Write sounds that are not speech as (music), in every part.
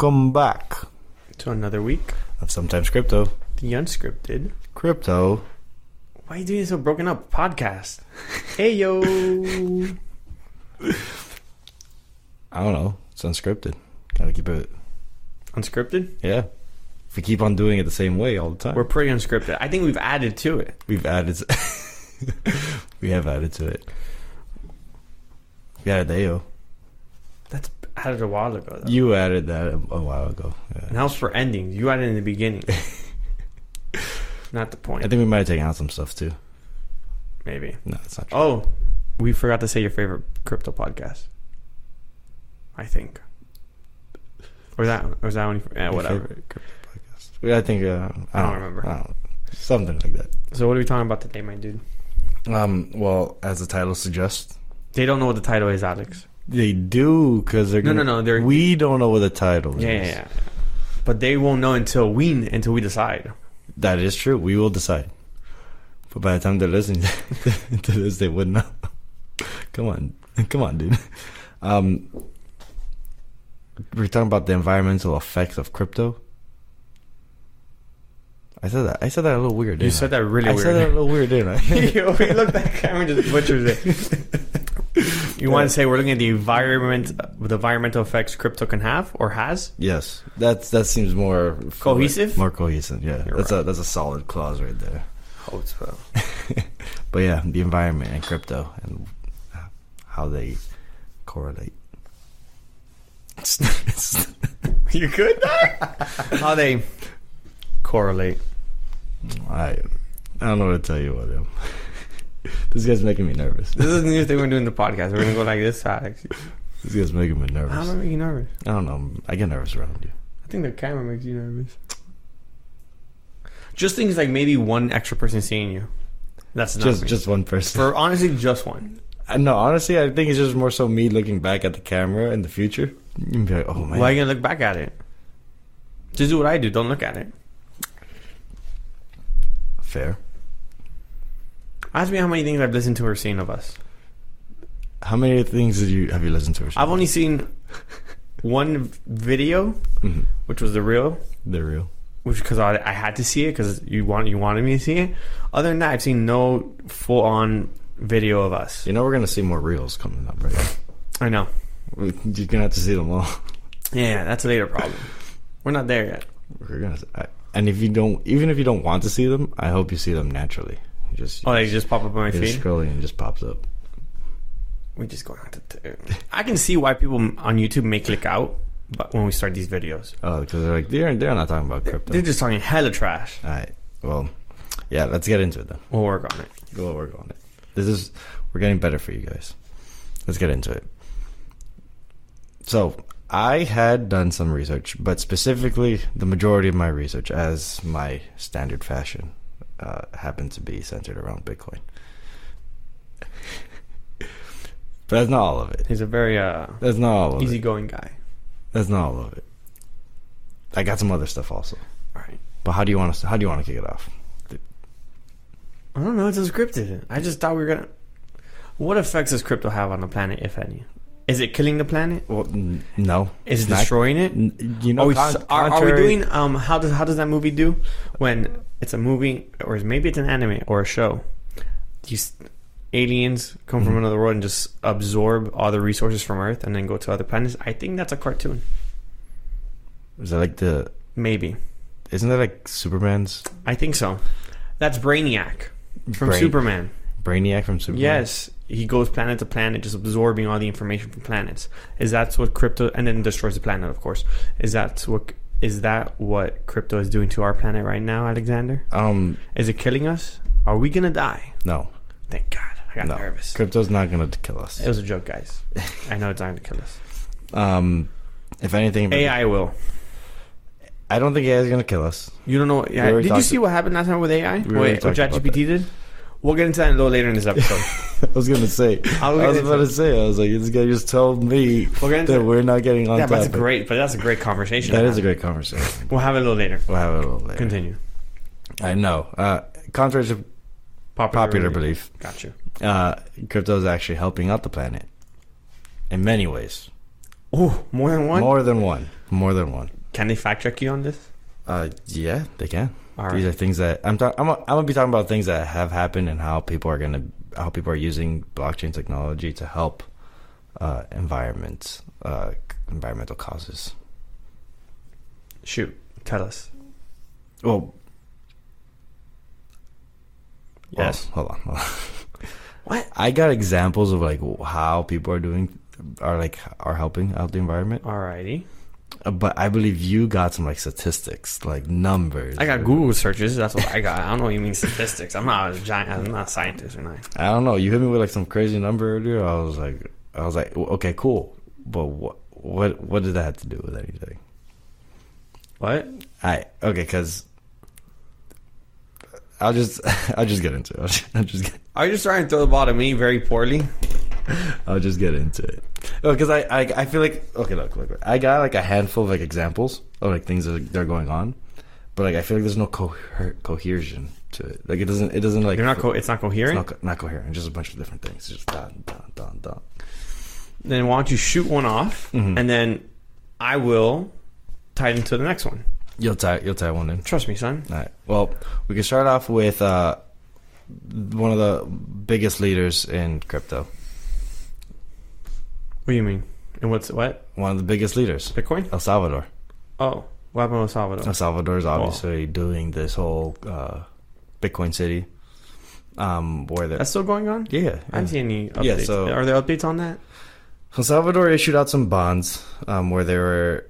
welcome back to another week. of Sometimes Crypto. The unscripted. Crypto. Why are you doing so broken up podcast? hey yo. (laughs) I don't know. It's unscripted. Gotta keep it. Unscripted? Yeah. If we keep on doing it the same way all the time, We're pretty unscripted. I think we've added to it. we've added. (laughs) we have added to it. We added the AO. That's added a while ago though. You added that a, a while ago. Yeah. and that for endings. You added in the beginning. (laughs) Not the point. I think we might have taken out some stuff too. Maybe. No, it's not true. Oh, we forgot to say your favorite crypto podcast. I think. Or that or was that only yeah, whatever. crypto podcast? I think. Uh, I don't remember. I don't, something like that. So what are we talking about today, my dude? Um. Well, as the title suggests, They don't know what the title is, Alex. They do because they're No, gonna, no, no, they're- we don't know what the title Yeah, is. yeah, yeah. But they won't know until we until we decide. That is true. We will decide. But by the time they're listening (laughs) to this, they would know. (laughs) come on, (laughs) come on, dude. Um, we're talking about the environmental effects of crypto. I said that. I said that a little weird. You said that really weird. I weird. said that a little weird, didn't I? Yo, he looked at camera just butchers it. You want to say we're looking at the environment, the environmental effects crypto can have or has? yes, that's that seems more Cohesive? More cohesive. Yeah, You're that's a that's a solid clause right there. Hope so. (laughs) But yeah, the environment and crypto and how they correlate. (laughs) You good there? (laughs) How they correlate? I I don't know what to tell you about him. (laughs) this guy's making me nervous. This is the new thing we're doing in the podcast. We're gonna go like this, Alex. This guy's making me nervous. How am I making you nervous? I don't know. I get nervous around you. I think the camera makes you nervous. Just things like maybe one extra person seeing you. That's not Just me. just one person. for honestly just one. I no, honestly, I think it's just more so me looking back at the camera in the future. You'd be like, oh man. Why are you gonna look back at it? Just do what I do. Don't look at it. Fair. Ask me how many things I've listened to or seen of us. How many things did you have you listened to? Or I've only seen one video, Mhm. which was the real, They're real. which because I, I had to see it because you want you wanted me to see it. Other than that, I've seen no full on video of us. You know we're gonna see more reels coming up, right? I know. You're gonna have to see them all. Yeah, that's a later problem. We're not there yet. We're gonna. I, and if you don't, even if you don't want to see them, I hope you see them naturally. You just Oh, they just pop up on my feed. scrolling and just pops up. We just go out to. T- I can see why people on YouTube may click out, but when we start these videos, Oh, because they're like they're they're not talking about crypto. they're just talking hella trash. All right. Well, yeah. Let's get into it then. We'll work on it. We'll work on it. This is we're getting better for you guys. Let's get into it. So I had done some research, but specifically the majority of my research, as my standard fashion, uh, happened to be centered around Bitcoin. (laughs) but that's not all of it. He's a very uh, That's not all of it. easygoing guy. That's not all of it. I got some other stuff also. All right. But how do you want to? How do you want to kick it off? I don't know. It's unscripted. I just thought we were gonna. What effects does crypto have on the planet, if any? Is it killing the planet? Well, n- no. Is it not- destroying it? N- You know, are, we, con- are, are we doing um how does how does that movie do when it's a movie or maybe it's an anime or a show these aliens come from Mhm. another world and just absorb all the resources from earth and then go to other planets i think that's a cartoon Is that like the? maybe Isn't that like Superman's i think so that's brainiac from Brain- superman Brainiac from Superman? yes he goes planet to planet just absorbing all the information from planets is that what crypto and then destroys the planet of course is that what is that what crypto is doing to our planet right now alexander Um. Is it killing us? Are we gonna die? No. Thank God. I got No. nervous. Crypto's not gonna kill us. It was a joke, guys. (laughs) I know it's not gonna kill us. Um. If anything, AI will. I don't think AI is gonna kill us. You don't know. What, yeah. Did you see what happened last time with AI? We what about ChatGPT did? We'll get into that a little later in this episode. (laughs) I was gonna say. I was about to say. I was like, this guy just told me we'll that it. we're not getting on yeah, but that's great. But that's a great conversation. that is a great conversation. We'll have it a little later. We'll have it a little later. Continue. I know. Uh, contrary to Popular, popular belief, Got you. uh, crypto is actually helping out the planet in many ways, Oh, more than one. more than one. More than one. Can they fact check you on this? Uh, yeah, they can. All These right. are things that I'm. talking. I'm. I'm gonna be talking about things that have happened and how people are gonna, how people are using blockchain technology to help uh, environments, uh, environmental causes. Shoot, tell us. Well, Yes. well, hold on. Hold on. (laughs) What? I got examples of like how people are doing, are like are helping out the environment. Alrighty. Uh, But I believe you got some like statistics, like numbers. I got Google searches. That's what I got. I don't know what you mean statistics. I'm not a giant. I'm not a scientist, or not. I don't know. You hit me with like some crazy number earlier. I was like, I was like, okay, cool. But what, what, what did that have to do with anything? What? I okay, because I'll just, (laughs) I'll just get into it. I'll (laughs) just, I'll just get, Are you just trying to throw the ball to me very poorly? I'll just get into it. (laughs) Because I, I, I feel like okay, look, look, look, I got like a handful of like examples of like things that are, that are going on, but like I feel like there's no coher- cohesion to it. Like it doesn't, it doesn't like You're not. Co- it's not it's coherent. not, co- not coherent. Just a bunch of different things. Just done, done, done, done. then why don't you shoot one off, Mhm. and then I will tie it into the next one. You'll tie, you'll tie one in. Trust me, son. All right. Well, we can start off with uh, one of the biggest leaders in crypto. What do you mean? And what's what? One of the biggest leaders, Bitcoin? El Salvador. Oh, what happened with Salvador? El Salvador is obviously doing this whole uh, Bitcoin city, um, where That's still going on. yeah, I haven't seen any updates. Yeah, so- Are there updates on that? El Salvador issued out some bonds um, where they were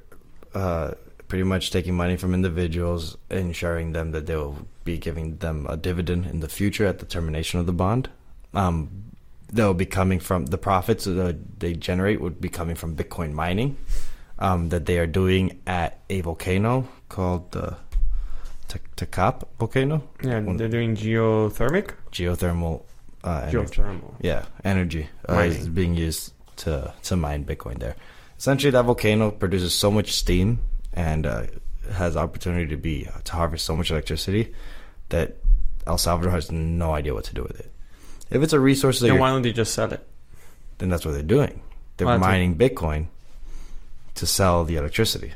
uh, pretty much taking money from individuals, ensuring them that they will be giving them a dividend in the future at the termination of the bond. Um, that will be coming from the profits that they generate would be coming from Bitcoin mining um, that they are doing at a volcano called the Tecapa volcano, Yeah, they're doing geothermic, geothermal uh, energy. geothermal. Yeah, energy uh, is being used to to mine Bitcoin there. Essentially, that volcano produces so much steam and uh, has opportunity to be to harvest so much electricity that El Salvador has no idea what to do with it. If it's a resource that Then why don't they just sell it? then that's what they're doing. They're what- mining Bitcoin to sell the electricity.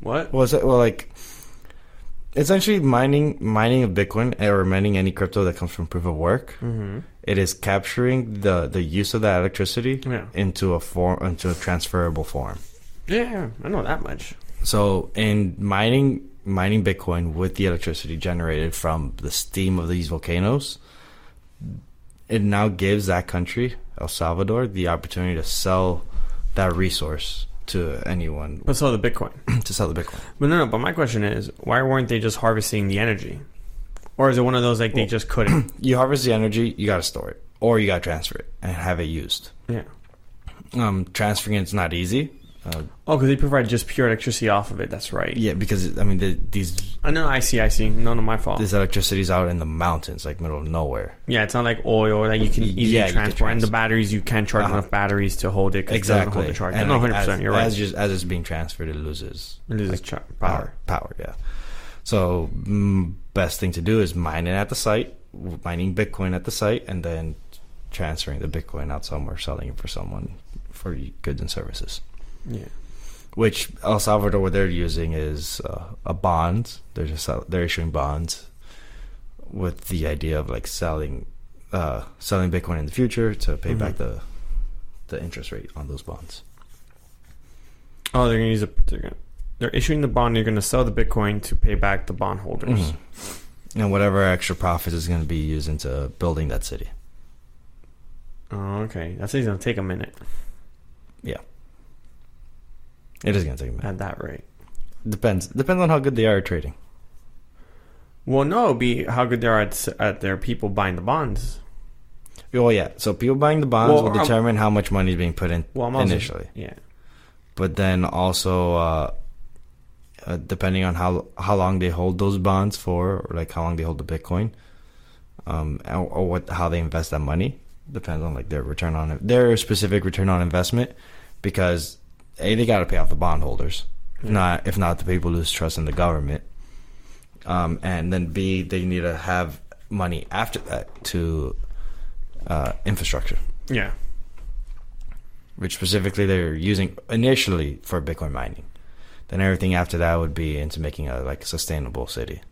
What? Well, it, well, like essentially mining mining of Bitcoin or mining any crypto that comes from proof of work. Mm-hmm. It is capturing the the use of that electricity Yeah. into a form into a transferable form. Yeah, I know that much. So in mining mining Bitcoin with the electricity generated from the steam of these volcanoes, it now gives that country, El Salvador, the opportunity to sell that resource to anyone But sell the Bitcoin. (clears throat) to sell the Bitcoin. But no, no. But my question is, why weren't they just harvesting the energy? Or is it one of those like they Well- just couldn't? (clears throat) You harvest the energy, you got to store it, or you got to transfer it and have it used. yeah. Um, transferring it's not easy. Uh, Oh, because they provide just pure electricity off of it. That's right. yeah, because I mean the, these I know. I see. I see. None of my fault. this electricity's out in the mountains, like middle of nowhere. yeah, it's not like oil that you can easily Yeah, you can transfer, and the batteries you can't charge Uh-huh. enough batteries to hold it doesn't hold Exactly. the charge. And no, like, hundred percent. You're right. As, just, as it's being transferred, it loses It loses like, char- power. power. Power, yeah. So mm, best thing to do is mine it at the site, mining Bitcoin at the site, and then transferring the Bitcoin out somewhere, selling it for someone for goods and services. Yeah. Which El Salvador, what they're using is uh, a bond. They're just sell- they're issuing bonds with the idea of like selling uh, selling Bitcoin in the future to pay back Mhm. the the interest rate on those bonds. Oh, they're gonna use a. They're, gonna, they're issuing the bond. You're gonna sell the Bitcoin to pay back the bondholders. Mhm. And whatever extra profits is going to be used into building that city. Oh, okay. That's gonna take a minute It is going to take a minute. at that rate. Depends. Depends on how good they are at trading. Well, no, it'd be how good they are at, s- at their people buying the bonds. Oh yeah. So people buying the bonds Well, will I'm- determine how much money is being put in Well, I'm also, initially. Yeah. But then also, uh, uh, depending on how how long they hold those bonds for, or like how long they hold the Bitcoin, um, or, or what how they invest that money depends on like their return on their specific return on investment, because a they got to pay off the bondholders. If not if not the people lose trust in the government. Um, and then B they need to have money after that to uh, infrastructure, Yeah. which specifically they're using initially for Bitcoin mining. Then everything after that would be into making a like sustainable city,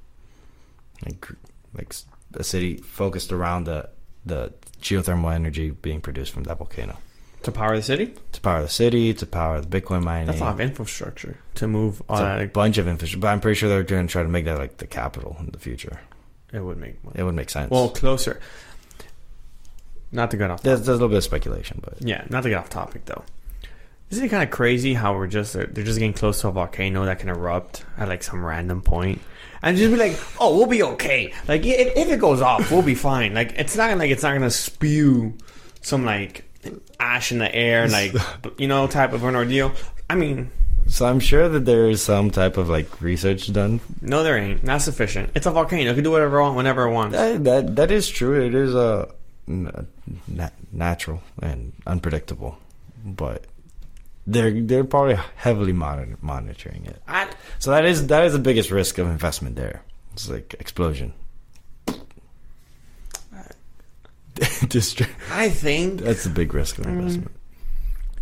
like like a city focused around the the geothermal energy being produced from that volcano To power the city? to power the city, to power the Bitcoin mining. That's a lot of infrastructure to move It's a bunch of infrastructure, but I'm pretty sure they're going to try to make that like the capital in the future. It would make money. It would make sense. Well, closer. Not to get off. there's, there's a little bit of speculation, but Yeah, not to get off topic though. Isn't it kind of crazy how we're just uh, they're just getting close to a volcano that can erupt at like some random point, and just be like, "Oh, we'll be okay." Like if, if it goes off, we'll be fine. Like it's not like it's not gonna spew some like ash in the air, like (laughs) you know, type of an ordeal. I mean, so I'm sure that there is some type of like research done. no, there ain't. Not sufficient. It's a volcano. It can do whatever it wants, whenever it wants. That that, that is true. It is a uh, na- natural and unpredictable, but they're they're probably heavily monitor- monitoring it. I, So that is that is the biggest risk of investment there. It's like explosion. (laughs) Distri- I think. That's a big risk of Mm. investment.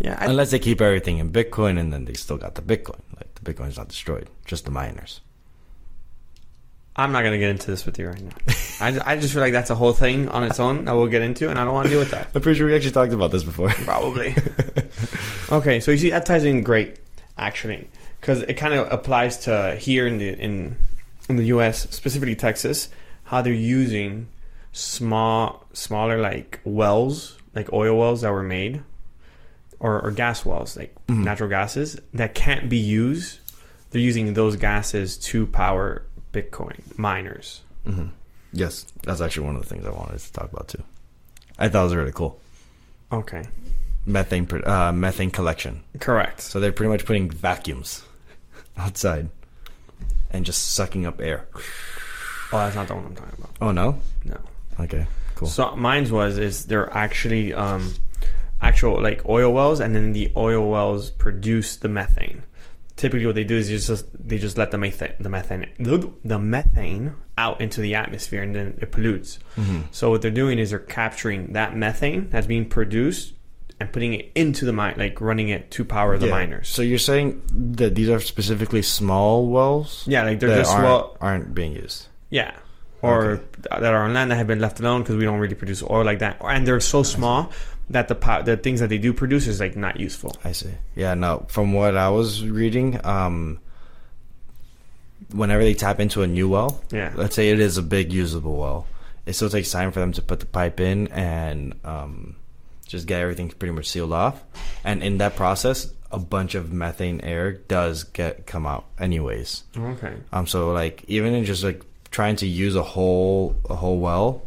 Yeah, I, Unless they keep everything in Bitcoin and then they still got the Bitcoin. Like the Bitcoin's not destroyed, just the miners. I'm not gonna get into this with you right now. (laughs) I, I just feel like that's a whole thing on its own that we'll get into, and I don't want to deal with that. (laughs) I'm pretty sure we actually talked about this before. Probably. okay, so you see that ties in great, actually, because it kind of applies to here in the in in the U.S., specifically Texas, how they're using small, smaller like wells, like oil wells that were made, or, or gas wells, like Mhm. natural gases that can't be used. They're using those gases to power Bitcoin miners. hmm Yes, that's actually one of the things I wanted to talk about too. I thought it was really cool. Okay, Methane, uh, methane collection. correct. So they're pretty much putting vacuums (laughs) outside and just sucking up air. Oh, that's not the one I'm talking about. Oh no. No. Okay. Cool. So mine's was is they're actually um, actual like oil wells, and then the oil wells produce the methane. Typically, what they do is just they just let the methane the methane the methane out into the atmosphere, and then it pollutes. hmm So what they're doing is they're capturing that methane that's being produced and putting it into the mine, like running it to power the Yeah. miners. So you're saying that these are specifically small wells yeah, like they're just aren't, well, aren't being used. Yeah. Or Okay. that are on land that have been left alone because we don't really produce oil like that. And they're so small that the po- the things that they do produce is like not useful. I see. Yeah, no. From what I was reading, um, whenever they tap into a new well, Yeah. let's say it is a big usable well, it still takes time for them to put the pipe in and um, just get everything pretty much sealed off. And in that process, a bunch of methane air does get come out anyways. Okay. Um, so like even in just like trying to use a whole a whole well,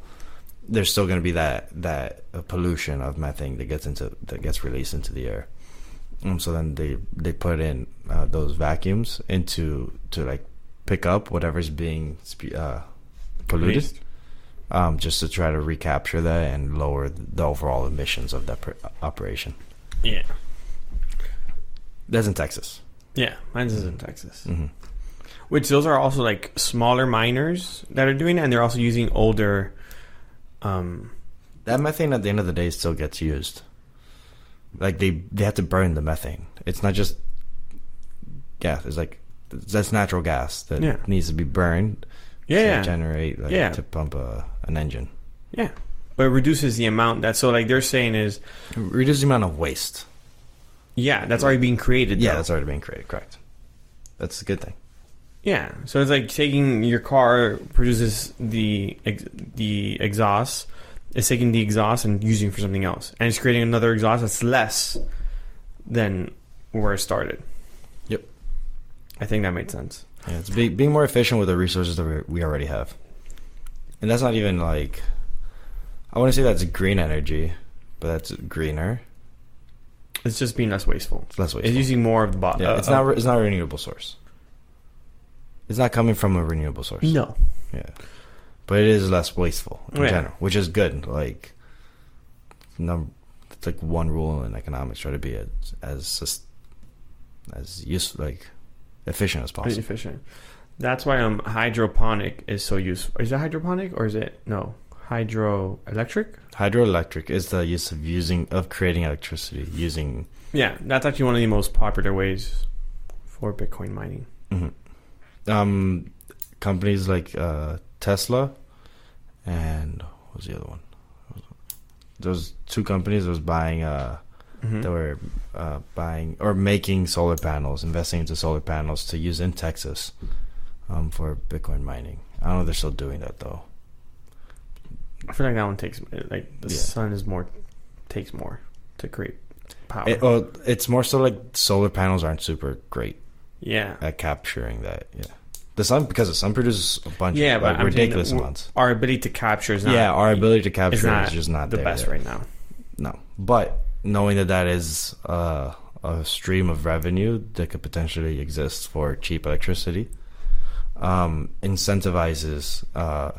there's still going to be that that pollution of methane that gets into that gets released into the air. Um, so then they they put in uh, those vacuums into to like pick up whatever's being uh, polluted, um, just to try to recapture that and lower the overall emissions of that pr- operation. Yeah. That's in Texas. Yeah. Mine's is in Texas. hmm Which those are also like smaller miners that are doing it, and they're also using older. Um. That methane at the end of the day still gets used. Like they they have to burn the methane. It's not just gas. It's like that's natural gas that Yeah. needs to be burned Yeah. to generate like, Yeah. to pump a, an engine. Yeah. But it reduces the amount that. So like they're saying is Reduce the amount of waste. yeah that's already being created. Yeah, though. that's already being created. Correct. That's a good thing. Yeah, so it's like taking your car produces the the exhaust, it's taking the exhaust and using it for something else, and it's creating another exhaust that's less than where it started. Yep. I think that made sense. Yeah, it's be, being more efficient with the resources that we, we already have, and that's not even like I want to say that's green energy, but that's greener. It's just being less wasteful. It's less wasteful. It's using more of the bottom. Yeah, it's uh, not. It's not a renewable source. It's not coming from a renewable source. no. Yeah, but it is less wasteful in Yeah. general, which is good. Like, num- it's like one rule in economics: try to be as as as use like efficient as possible. efficient. That's why um hydroponic is so useful. Is it hydroponic or is it no hydroelectric? Hydroelectric is the use of using of creating electricity using Yeah, that's actually one of the most popular ways for Bitcoin mining. Um, companies like uh, Tesla and what was the other one? Those two companies that was buying uh Mhm. that were uh, buying or making solar panels, investing into solar panels to use in Texas um, for Bitcoin mining. I don't know if they're still doing that though. I feel like that one takes like the Yeah. sun is more takes more to create power. It, well, it's more so like solar panels aren't super great yeah, at capturing that. Yeah, the sun because the sun produces a bunch yeah, of but like, saying ridiculous that amounts. Our ability to capture is not. yeah, our ability to capture is not is just not the there best right now. No, but knowing that that is uh, a stream of revenue that could potentially exist for cheap electricity, um, incentivizes uh,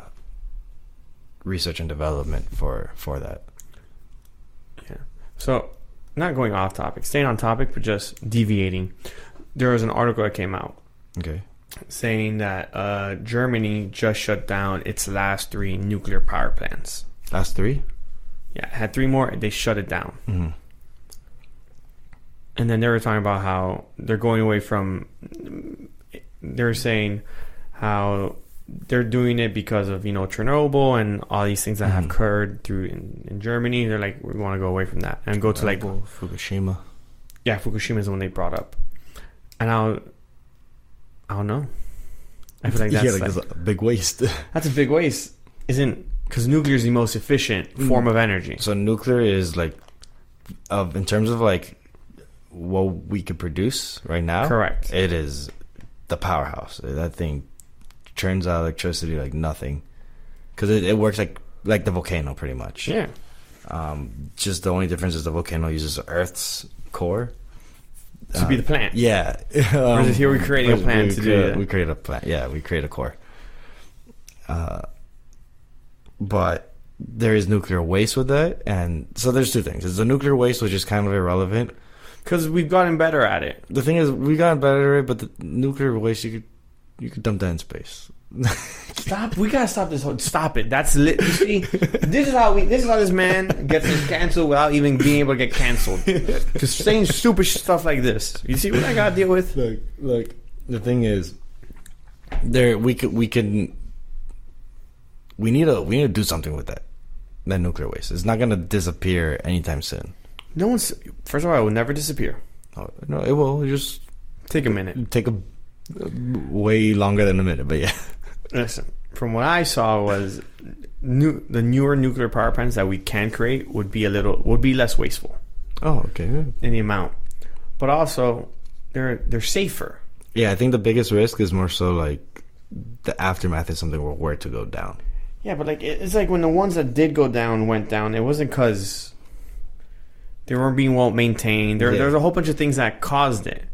research and development for for that. Yeah. So, not going off topic, staying on topic, but just deviating. There was an article that came out Okay. saying that uh, Germany just shut down its last three nuclear power plants. Last three. Yeah, had three more. They shut it down. Mm-hmm. And then they were talking about how they're going away from. They were saying how they're doing it because of you know Chernobyl and all these things that have Mhm. occurred through in, in Germany. They're like we want to go away from that and go to like Fukushima. yeah Fukushima is the one they brought up, and I I don't know. I feel like (laughs) that's yeah, like, like- there's a big waste. (laughs) that's a big waste, isn't? Because nuclear is the most efficient form of energy. so nuclear is like, of in terms of like what we could produce right now. Correct. It is the powerhouse. That thing churns out electricity like nothing, because it, it works like like the volcano pretty much. Yeah. Um, just the only difference is the volcano uses Earth's core. To be Um, the plant. Yeah. (laughs) Whereas here we're creating a we- plant we to do create- We create a plant. Yeah, we create a core. Uh, but there is nuclear waste with that, and so there's two things. There's the nuclear waste, which is kind of irrelevant. Because we've gotten better at it. The thing is, we got better, at it, but the nuclear waste, you could you could dump that in space. Stop. We gotta stop this. Whole, stop it. That's lit. You see, this is how we. This is how this man gets canceled without even being able to get canceled. (laughs) Just saying stupid stuff like this. You see what I gotta deal with? Look, look. The thing is, there we could we can we need to we need to do something with that that nuclear waste. It's not gonna disappear anytime soon. No one's. First of all, it will never disappear. Oh, no, it will just Take a minute. take a way longer than a minute, but yeah. Listen. From what I saw was new the newer nuclear power plants that we can create would be a little would be less wasteful Oh, okay. in the amount, but also they're they're safer. Yeah, I think the biggest risk is more so like the aftermath is something we're where to go down. Yeah, but like it's like when the ones that did go down went down, it wasn't because they weren't being well maintained. There, Yeah. there was a whole bunch of things that caused it.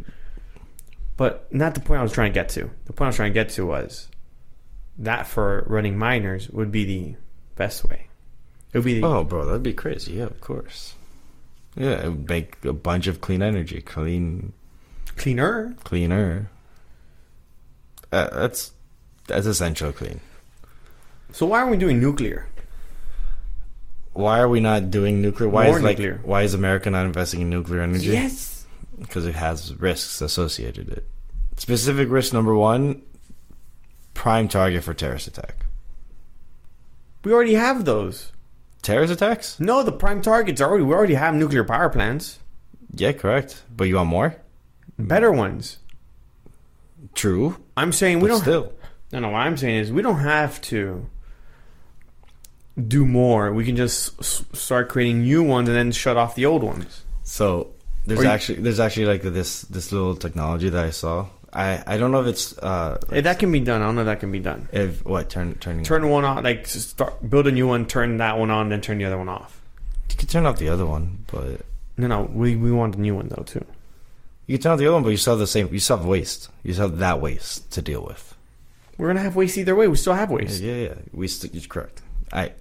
But not the point I was trying to get to. The point I was trying to get to was that for running miners would be the best way. It would be the, Oh, bro, that'd be crazy. Yeah, of course. Yeah, it would make a bunch of clean energy, clean, cleaner. cleaner. Uh, that's that's essential clean. So why aren't we doing nuclear? Why are we not doing nuclear? Why More is like why is America not investing in nuclear energy? Yes. because it has risks associated with it. Specific risk number one: prime target for terrorist attack. We already have those. Terrorist attacks? No, the prime targets are already we already have nuclear power plants. Yeah, correct. But you want more? Better ones. True. I'm saying we don't still. No, no. What I'm saying is we don't have to do more. We can just s- start creating new ones and then shut off the old ones. So there's you- actually there's actually like this this little technology that I saw. I I don't know if it's uh If that can be done. I don't know if that can be done. if what turn turning Turn one on, like start build a new one, turn that one on, then turn the other one off. you can turn off the other one, but No, no. We we want a new one though too. you can turn off the other one, but you still have the same. You still have waste. You still have that waste to deal with. We're gonna have waste either way. We still have waste. Yeah, yeah, we st- it's correct. I,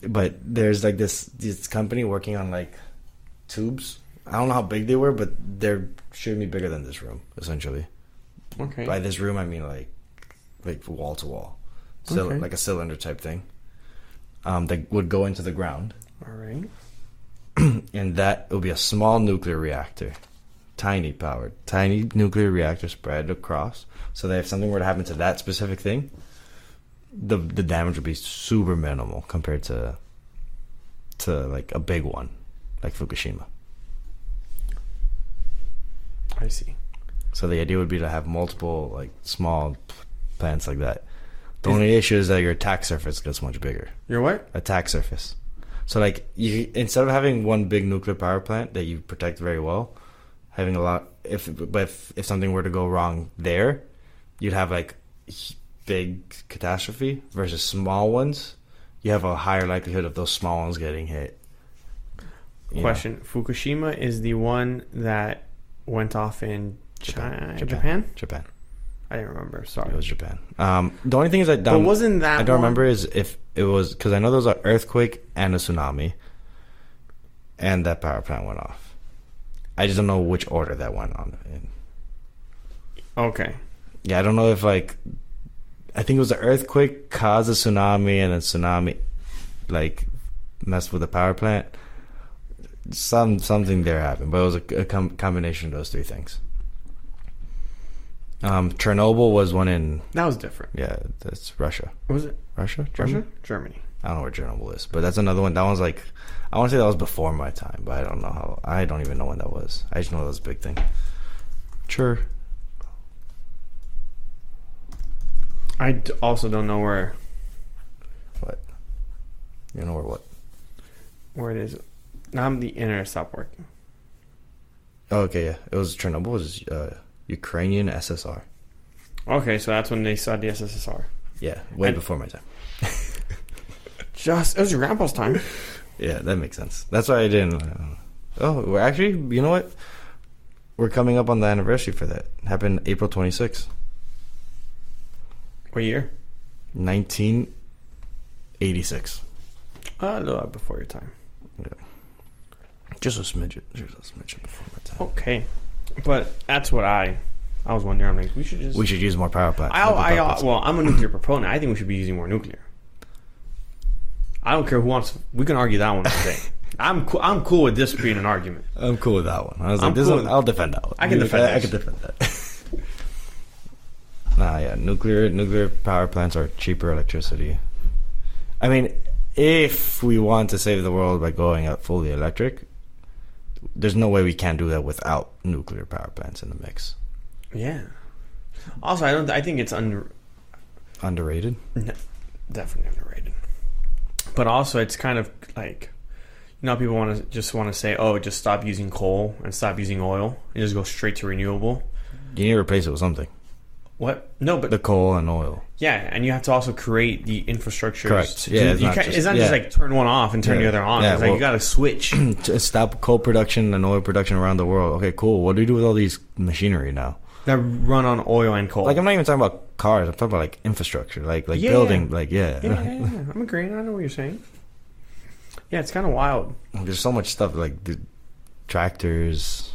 but there's like this this company working on like tubes. I don't know how big they were, but they're shouldn't be bigger than this room essentially. Okay. By this room, I mean like like wall to wall, so like a cylinder type thing. Um, that would go into the ground, All right. (clears throat) and that would be a small nuclear reactor tiny power, tiny nuclear reactor spread across, so that if something were to happen to that specific thing, the the damage would be super minimal compared to to like a big one, like Fukushima. I see. So the idea would be to have multiple like small plants like that. The Is- only issue is that your attack surface gets much bigger. You're what? Attack surface. So like you instead of having one big nuclear power plant that you protect very well, having a lot if but if, if something were to go wrong there, you'd have like big catastrophe versus small ones. You have a higher likelihood of those small ones getting hit. You know? Question: Fukushima is the one that went off in China, Japan. Japan. Japan. I didn't remember. Sorry, it was Japan. Um, the only thing is that but wasn't that? I don't one- remember is if it was because I know there was an earthquake and a tsunami, and that power plant went off. I just don't know which order that went on. in. Okay. Yeah, I don't know if like, I think it was the earthquake caused a tsunami, and a tsunami, like, messed with the power plant. Some something there happened, but it was a, a com- combination of those three things. Um, Chernobyl was one in That was different. yeah, that's Russia. Was it Russia, Germany? Russia? Germany. I don't know where Chernobyl is, but that's another one. That one's like, I want to say that was before my time, but I don't know how. I don't even know when that was. I just know that was a big thing. Sure. I d- also don't know where What? You know where what? where it is. Now the internet stopped working. Oh, okay, yeah. It was Chernobyl. It was uh, Ukrainian SSR. Okay, so that's when they saw the SSSR. Yeah, way And- before my time. (laughs) Just it was your grandpa's time. Yeah, that makes sense. That's why I didn't. uh, Oh, we're actually, you know what? We're coming up on the anniversary for that. It happened April 26, What year? 1986. Uh, a little before your time. Yeah. Just a smidget. Just a smidget before my time. Okay, but that's what I I was wondering. I'm like, we should just. We should use more power plants. I, I, I uh, well, I'm a nuclear proponent. I think we should be using more nuclear. I don't care who wants. We can argue that one today. (laughs) I'm cool. I'm cool with this being an argument. I'm cool with that one. I was I'm like, this cool one, I'll defend that one. I can defend I, I can defend that. (laughs) nah, yeah, nuclear nuclear power plants are cheaper electricity. I mean, if we want to save the world by going out fully electric, there's no way we can do that without nuclear power plants in the mix. Yeah. Also, I don't. I think it's under Underrated. No, definitely underrated. But also, it's kind of like, you know, people want to just want to say, "Oh, just stop using coal and stop using oil and just go straight to renewable." You need to replace it with something. What? No, but The coal and oil. yeah, and you have to also create the infrastructure. Correct. Yeah, it's you not can't- just- it's not yeah. just like turn one off and turn the other on. Yeah, it's like you got to switch. (clears throat) to stop coal production and oil production around the world. Okay, cool. What do you do with all these machinery now? that run on oil and coal. Like I'm not even talking about cars. I'm talking about like infrastructure, like like Yeah, building, like yeah. yeah, yeah, yeah, I'm agreeing. I know what you're saying. Yeah, it's kind of wild. There's so much stuff like the tractors,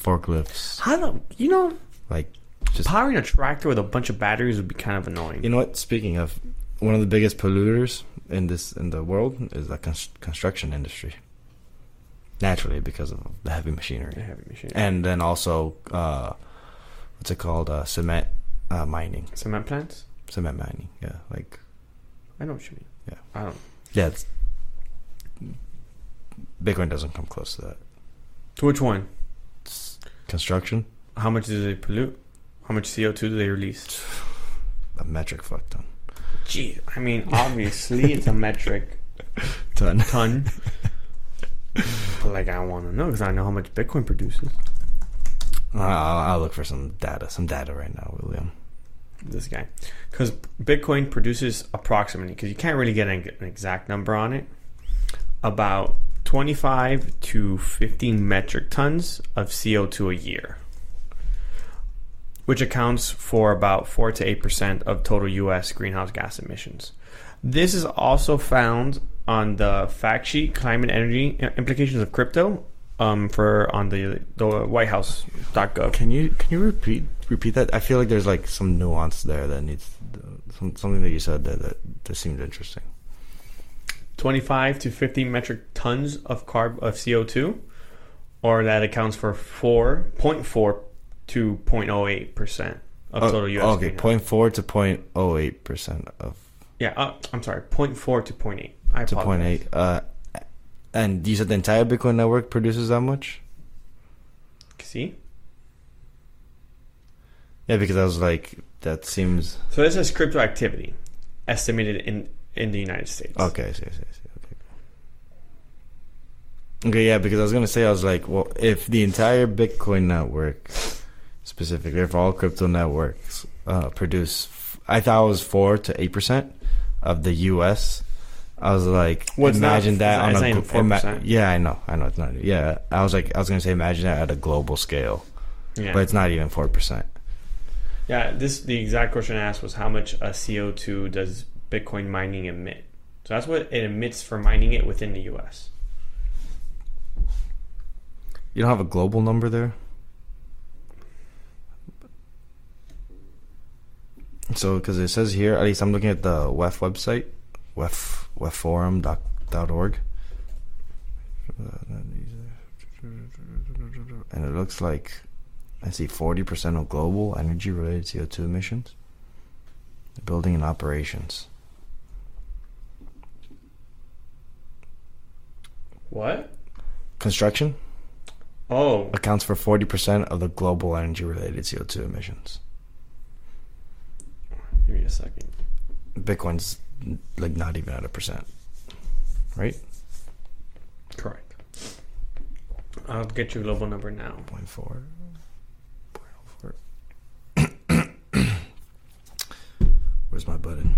forklifts, How do you know like just powering a tractor with a bunch of batteries would be kind of annoying. you know what? Speaking of, one of the biggest polluters in this in the world is the cons- construction industry. Naturally, because of the heavy machinery, The heavy machine. and then also uh, what's it called? Uh, cement uh, mining, Cement plants. cement mining. Yeah, like I know what you mean. Yeah. I don't. yeah. It's, Bitcoin doesn't come close to that. To which one? It's construction, How much do they pollute? How much CO two do they release? (sighs) a metric fuck ton. Gee, I mean, obviously it's a metric (laughs) Ton. ton. (laughs) but like, I want to know because I know how much Bitcoin produces. Uh, I'll, I'll look for some data, some data right now, William. This guy, because Bitcoin produces approximately, because you can't really get an, an exact number on it, about twenty five to fifteen metric tons of CO two a year. Which accounts for about 4 to 8% of total US greenhouse gas emissions. This is also found on the fact sheet Climate Energy Implications of Crypto um, for on the, the whitehouse.gov. Can you can you repeat repeat that? I feel like there's like some nuance there that needs some, something that you said that, that that seemed interesting. 25 to 50 metric tons of carb of CO2 or that accounts for 4.4 to 0.08 percent of Oh, total U.S. okay, greenhouse. point four to point oh eight percent of Yeah, uh, I'm sorry, 0.4 to 0.8. I to apologize. point eight. Uh, and you said the entire Bitcoin network produces that much? See, Yeah, because I was like, that seems so this is crypto activity estimated in in the United States. okay. I see, I see, I see, okay. Okay, yeah, because I was gonna say I was like, well, if the entire Bitcoin network, specifically, if all crypto networks uh, produce, I thought it was four to eight percent of the U.S. I was like, not- imagine that it's on a ima- yeah, I know, I know, it's not. Yeah, I was like, I was gonna say, imagine that at a global scale, Yeah. but it's not even four percent. Yeah, this the exact question I asked was how much a CO two does Bitcoin mining emit? So that's what it emits for mining it within the U.S. You don't have a global number there. So, because it says here, at least I'm looking at the WEF website, WEF, WEFforum.org. And it looks like, I see 40% of global energy related CO2 emissions. Building and operations. What? Construction Oh, accounts for 40% of the global energy related CO2 emissions. Give me a second. Bitcoin's like not even at a percent, right? Correct. I'll get you a global number now. Point four. (coughs) Where's my button?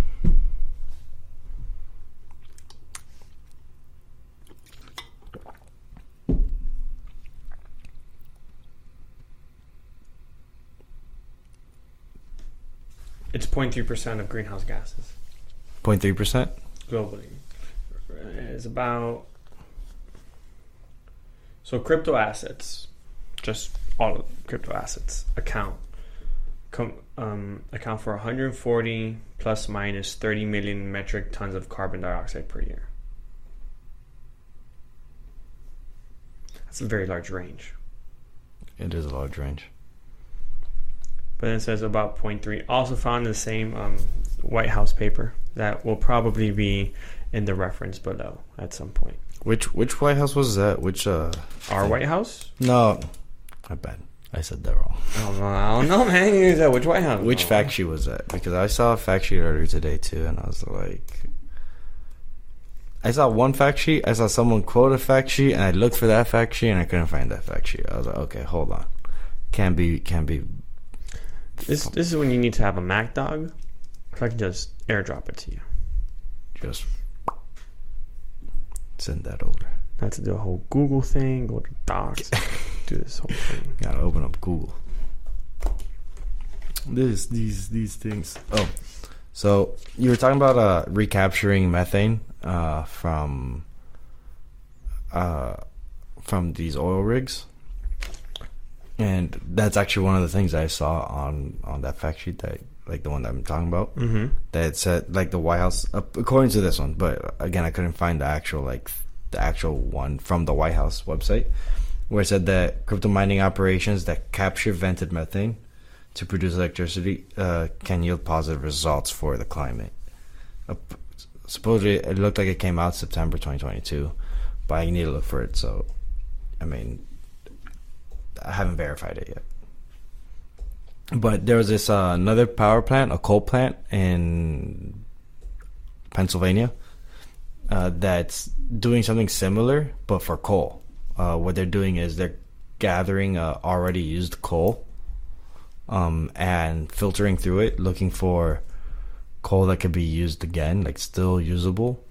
It's 0.3 percent of greenhouse gases Point three percent. globally. It's about so crypto assets, just all of crypto assets account com, um, account for 140 plus minus 30 million metric tons of carbon dioxide per year. That's a very large range. It is a large range. But then it says about 0.3. Also found in the same um, White House paper that will probably be in the reference below at some point. Which which White House was that? Which uh? Our White House? No, I bet I said that wrong. I don't know, I don't know man. You said which White House? Which Oh. fact sheet was that? Because I saw a fact sheet earlier today too, and I was like, I saw one fact sheet. I saw someone quote a fact sheet, and I looked for that fact sheet, and I couldn't find that fact sheet. I was like, okay, hold on, can't be, can't be. This this is when you need to have a Mac dog. So I can just airdrop it to you. Just send that over. Not to do a whole Google thing, go to Docs, (laughs) do this whole thing. Gotta open up Google. This, these, these things. Oh, so you were talking about uh, recapturing methane uh, from uh, from these oil rigs, and that's actually one of the things I saw on on that fact sheet that like the one that I'm talking about Mm-hmm. that said like the White House uh, according to this one, but again I couldn't find the actual like the actual one from the White House website where it said that crypto mining operations that capture vented methane to produce electricity uh, can yield positive results for the climate. Uh, supposedly it looked like it came out September 2022, but I need to look for it. So, I mean, I haven't verified it yet. But there was this uh, another power plant, a coal plant in Pennsylvania, uh, that's doing something similar, but for coal. Uh, what they're doing is they're gathering uh, already used coal um, and filtering through it, looking for coal that could be used again, like still usable,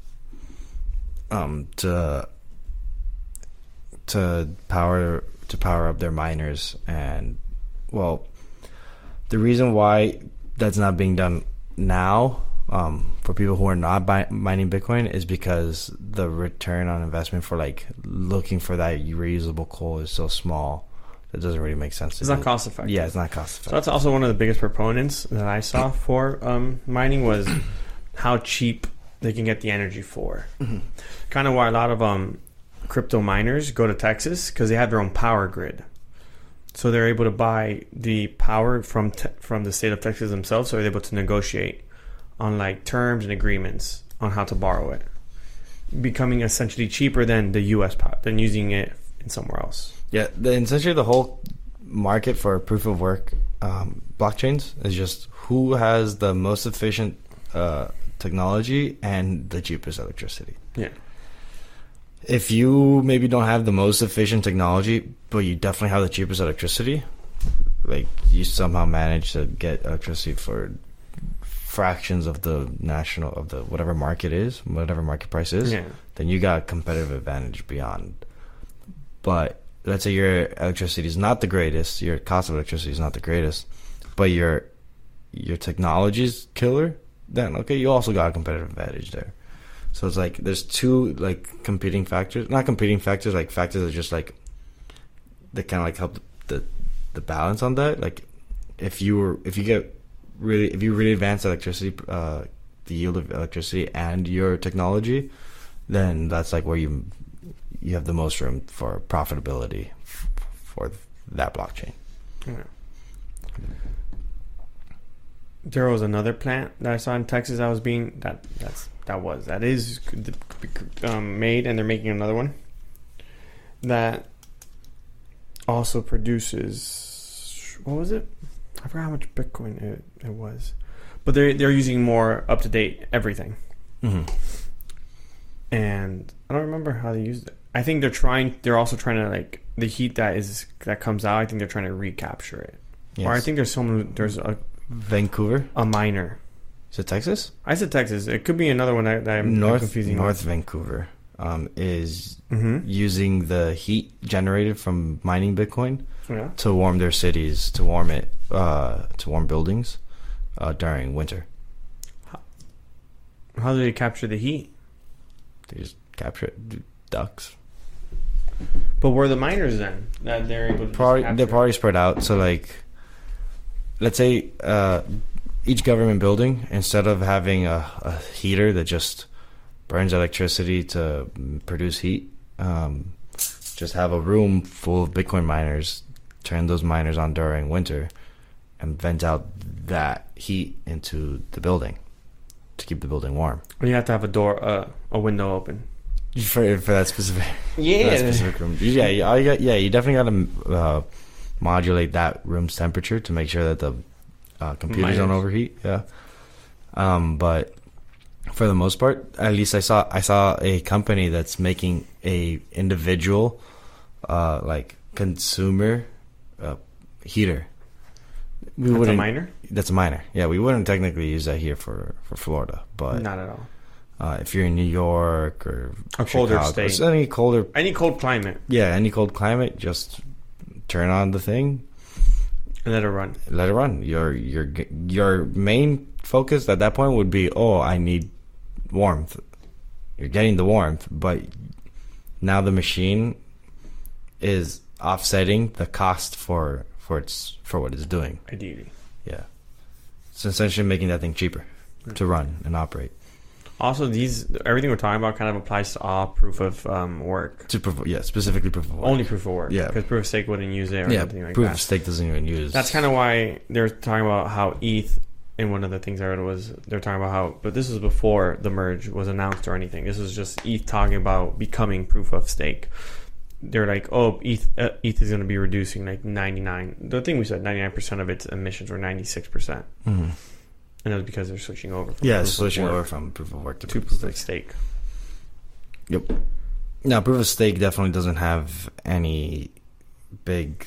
um, to to power to power up their miners. And well, the reason why that's not being done now um, for people who are not buy- mining Bitcoin is because the return on investment for like looking for that reusable coal is so small that it doesn't really make sense. It's not cost effective. Yeah, it's not cost So effective. that's also one of the biggest proponents that I saw (clears throat) for um, mining was how cheap they can get the energy for. Mm-hmm. Kind of why a lot of um, crypto miners go to Texas because they have their own power grid. So they're able to buy the power from te- from the state of Texas themselves. So they're able to negotiate on like terms and agreements on how to borrow it, becoming essentially cheaper than the U.S. power than using it in somewhere else. Yeah, the, essentially the whole market for proof of work um, blockchains is just who has the most efficient uh, technology and the cheapest electricity. Yeah. If you maybe don't have the most efficient technology, but you definitely have the cheapest electricity, like you somehow manage to get electricity for fractions of the national of the whatever market is, whatever market price is, Yeah. then you got a competitive advantage beyond. But let's say your electricity is not the greatest, your cost of electricity is not the greatest, but your your technology is killer, then okay, you also got a competitive advantage there. So it's like there's two like competing factors, not competing factors, like factors that just like that kind of like help the the balance on that. Like if you were if you get really if you really advance electricity, uh, the yield of electricity and your technology, then that's like where you you have the most room for profitability for that blockchain. Yeah. There was another plant that I saw in Texas that was being that that's that was that is um, made, and they're making another one that also produces what was it? I forgot how much Bitcoin it, it was, but they're they're using more up to date everything, Mm-hmm. and I don't remember how they used it. I think they're trying. They're also trying to like the heat that is that comes out. I think they're trying to recapture it. Or I think there's someone there's a, Vancouver. a miner. Is it Texas? I said Texas. It could be another one that, I'm, North confusing. North Vancouver um, is hmm using the heat generated from mining Bitcoin Yeah. to warm their cities, to warm it, uh, to warm buildings uh, during winter. How do they capture the heat? They just capture it, ducks. But where are the miners then? That they're able to Probably they're probably spread out. So like, let's say uh, each government building, instead of having a, a heater that just burns electricity to produce heat, um, just have a room full of Bitcoin miners. Turn those miners on during winter, and vent out that heat into the building to keep the building warm. You have to have a door, uh, a window open. For, for that specific (laughs) Yeah. that specific room. Yeah, yeah, you yeah. You definitely got to uh, modulate that room's temperature to make sure that the uh, computers don't overheat. Yeah. Um, but for the most part, at least I saw I saw a company that's making a individual, uh, like consumer, uh, heater. We That's a wouldn't. miner? That's a miner. Yeah, we wouldn't technically use that here for for Florida, but Not at all. uh, if you're in New York or A colder Chicago, state. any colder Any cold climate yeah, any cold climate, just turn on the thing, let it run. let it run. Your your your main focus at that point would be, oh, I need warmth. You're getting the warmth, but now the machine is offsetting the cost for for its for what it's doing. Ideally. Yeah, it's essentially making that thing cheaper mm. to run and operate. Also, these everything we're talking about kind of applies to all proof of um, work. To prov- yeah, specifically proof of work. Only proof of work. Yeah. Because proof of stake wouldn't use it or yeah, like proof that. of stake doesn't even use. It. That's kind of why they're talking about how ETH. And one of the things I read was they're talking about how, but this was before the merge was announced or anything. This was just ETH talking about becoming proof of stake. They're like, oh, ETH, uh, ETH is going to be reducing like 99. The thing we said, 99% of its emissions were 96%. Mhm. And it was because they're switching over. From Yeah, switching over from proof of work to, to proof of stake. Yep. Now, proof of stake definitely doesn't have any big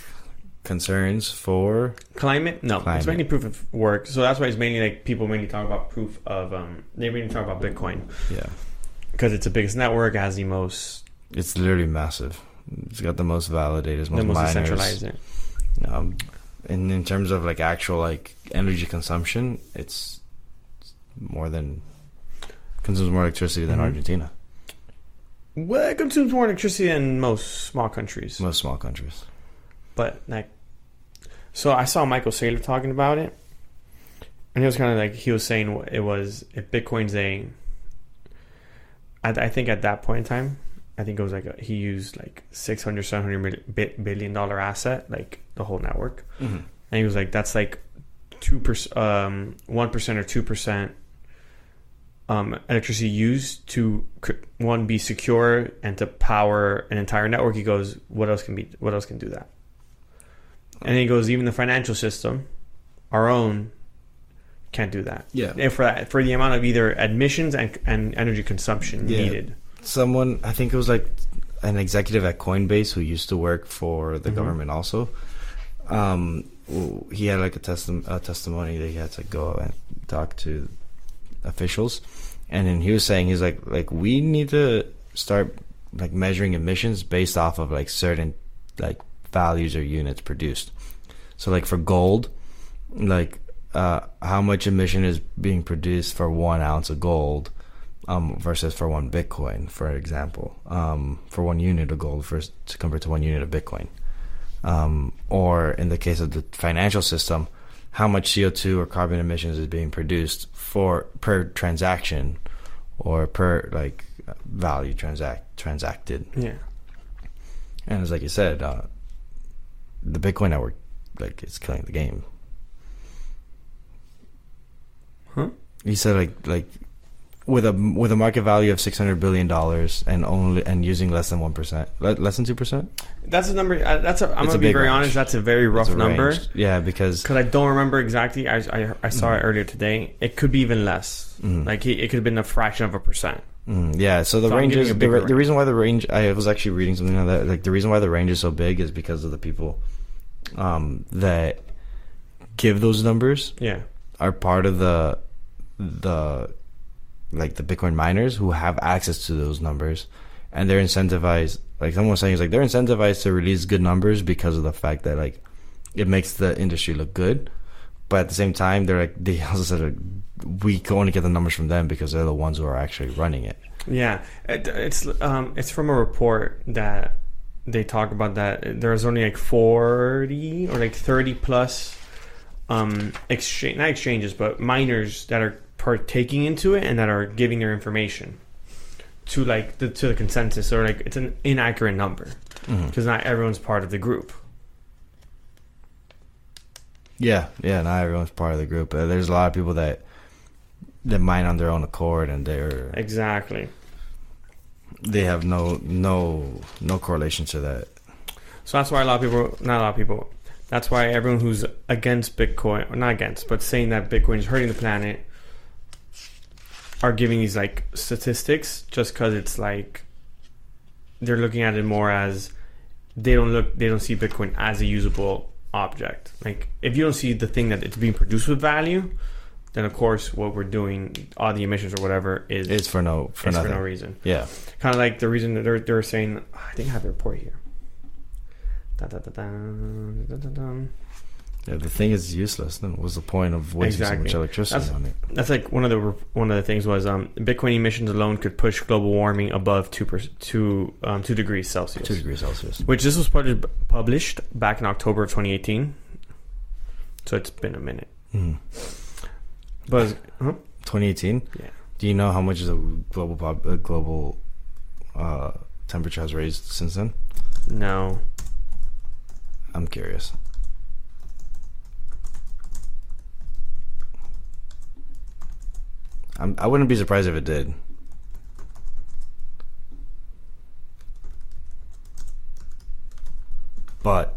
concerns for. Climate? No, it's mainly proof of work. So that's why it's mainly like people mainly talk about proof of, um, they mainly talk about Bitcoin Yeah, because it's the biggest network, has the most, it's literally massive. It's got the most validators, most, the most miners. decentralized. Um, and in terms of like actual like energy consumption, it's more than consumes more electricity than Mhm. Argentina. Well, it consumes more electricity than most small countries. Most small countries. But like, so I saw Michael Saylor talking about it, and he was kind of like he was saying it was if Bitcoin's a. I, I think at that point in time, I think it was like a, he used like 600 700 mil- bi- billion dollar asset like the whole network Mm-hmm. and he was like that's like 2% um 1% or 2% um electricity used to one be secure and to power an entire network he goes what else can be what else can do that and he goes even the financial system our own can't do that Yeah. and for that, for the amount of either admissions and, and energy consumption Yeah. needed someone I think it was like an executive at Coinbase who used to work for the Mhm. government also. Um, he had like a, testi- a testimony that he had to go and talk to officials, and then he was saying he's like like we need to start like measuring emissions based off of like certain like values or units produced. So like for gold, like uh, how much emission is being produced for one ounce of gold um, versus for one Bitcoin, for example, um, for one unit of gold versus to convert to one unit of Bitcoin. Um, or in the case of the financial system, how much CO2 or carbon emissions is being produced for per transaction or per like value transact transacted. yeah And it's like you said, uh, the Bitcoin network like it's killing the game. Huh? You said like like with a with a market value of six hundred billion dollars and only and using less than one percent, less than two percent. that's a number uh, that's a i'm It's gonna a be very range. honest that's a very rough number Yeah, because because i don't remember exactly i, I, I saw Mhm. it earlier today it could be even less Mhm. like he, it could have been a fraction of a percent Mm, yeah, so the So range is the, bigger ra- the reason why the range. I was actually reading something on that. Like the reason why the range is so big is because of the people um, that give those numbers yeah are part of the the like the Bitcoin miners who have access to those numbers, and they're incentivized. Like someone was saying, is like they're incentivized to release good numbers because of the fact that like it makes the industry look good. But at the same time, they're like they (laughs) also said like, we can only get the numbers from them because they're the ones who are actually running it. Yeah, it, it's um, it's from a report that they talk about that there's only like forty or like thirty plus um exchange not exchanges but miners that are partaking into it and that are giving their information to like the to the consensus or like it's an inaccurate number because not everyone's part of the group. Yeah, yeah. Not everyone's part of the group. Uh, there's a lot of people that that mine on their own accord, and they're Exactly. they have no no no correlation to that. So that's why a lot of people, not a lot of people, that's why everyone who's against Bitcoin, or not against, but saying that Bitcoin is hurting the planet, are giving these like statistics just because it's like they're looking at it more as they don't look, they don't see Bitcoin as a usable object. Like if you don't see the thing that it's being produced with value, then of course what we're doing, all the emissions or whatever, is It's for no for for no reason Yeah, kind of like the reason that they're they're saying I think I have the report here. Da, da, da. Yeah. The thing is useless. Then what's the point of wasting so much electricity That's- on it? That's like one of the one of the things was um, Bitcoin emissions alone could push global warming above two per, two um, two degrees Celsius. Two degrees Celsius. Which this was published published back in October of 2018. So it's been a minute. Mhm. But huh? 2018. Yeah. Do you know how much the global pop, uh, global uh, temperature has raised since then? no, I'm curious. I'm, I wouldn't be surprised if it did. But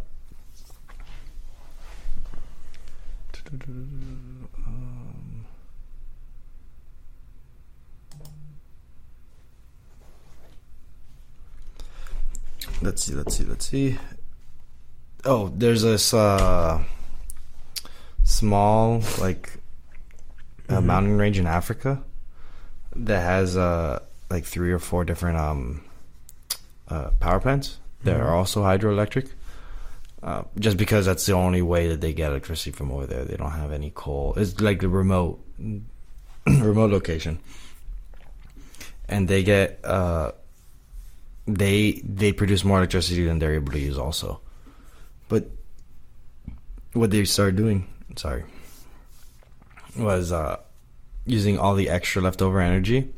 um, let's see, let's see, let's see. Oh, there's this uh, small like a Mhm. mountain range in Africa that has uh like three or four different um uh, power plants that Mhm. are also hydroelectric. Uh, just because that's the only way that they get electricity from over there. They don't have any coal. It's like a remote, (clears throat) remote location, and they get uh, they they produce more electricity than they're able to use also. But what they started doing, sorry, was uh, using all the extra leftover energy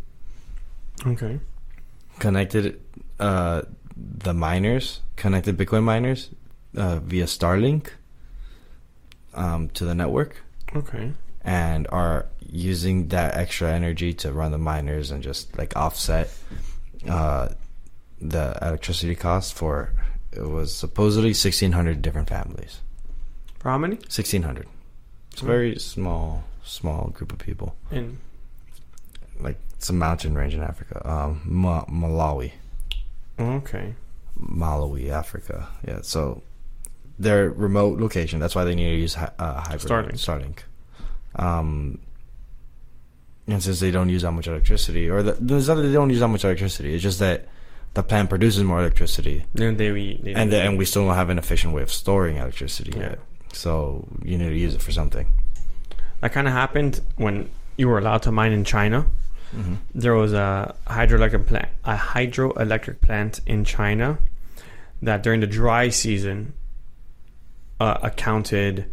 okay, connected uh, the miners connected Bitcoin miners uh, via Starlink um, to the network Okay. and are using that extra energy to run the miners and just like offset uh, the electricity cost for it was supposedly 1600 different families For how many? 1600 it's Hmm. very small small group of people. In like it's a mountain range in africa. Um Ma- malawi. Okay. malawi africa. Yeah so their remote location. That's why they need to use hy- uh, hybrid Starlink. starlink. Um and since they don't use that much electricity or the, there's not that they don't use that much electricity. It's just that the plant produces more electricity. Then they we they and the, and we still don't have an efficient way of storing electricity Yeah. yet so you need to use it for something that kind of happened when you were allowed to mine in China. mm-hmm. There was a hydroelectric plant, a hydroelectric plant in China that during the dry season uh, accounted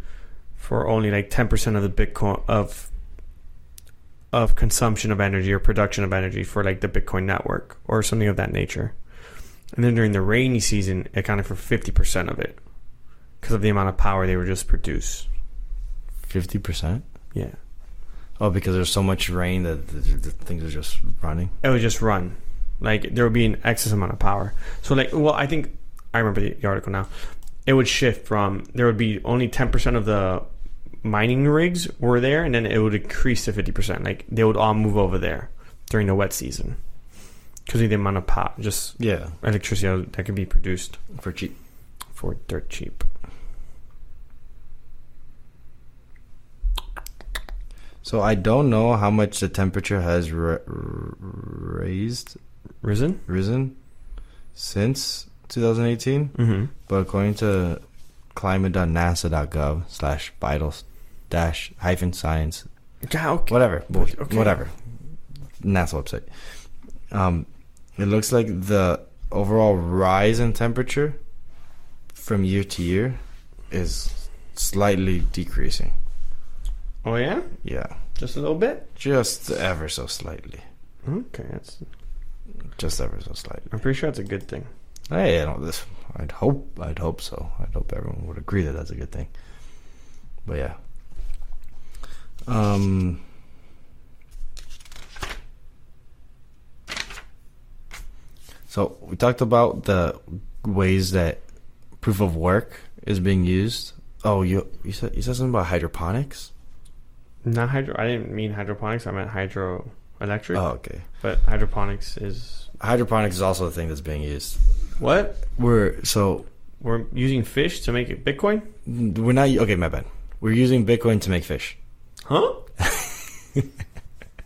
for only like ten percent of the Bitcoin of of consumption of energy or production of energy for like the Bitcoin network or something of that nature. And then during the rainy season, it accounted for fifty percent of it because of the amount of power they would just produce. 50% Yeah. oh because there's so much rain that the, the things are just running it would just run. Like there would be an excess amount of power. So like, well, I think I remember the, the article now. It would shift from there would be only ten percent of the mining rigs were there, and then it would increase to fifty percent. Like they would all move over there during the wet season because of the amount of power, just yeah electricity that could be produced for cheap for dirt cheap. So I don't know how much the temperature has ra- raised, Risen. risen since 2018, Mm-hmm. but according to climate.nasa.gov slash vital dash hyphen science, Yeah, okay. whatever, bullshit, Okay. whatever, NASA website. Um, it looks like the overall rise in temperature from year to year is slightly decreasing. Oh yeah, Yeah, just a little bit. just ever so slightly. Okay, that's. Just ever so slightly. I'm pretty sure that's a good thing. Hey, I don't. This. I'd hope. I'd hope so. I'd hope everyone would agree that that's a good thing. But yeah. Um. So we talked about the ways that proof of work is being used. Oh, you you said you said something about hydroponics. Not hydro. I didn't mean hydroponics. I meant hydroelectric. Oh, okay. But hydroponics is Hydroponics is also a thing that's being used. what We're so we're using fish to make it Bitcoin. we're not okay. My bad. We're using Bitcoin to make fish. Huh? (laughs)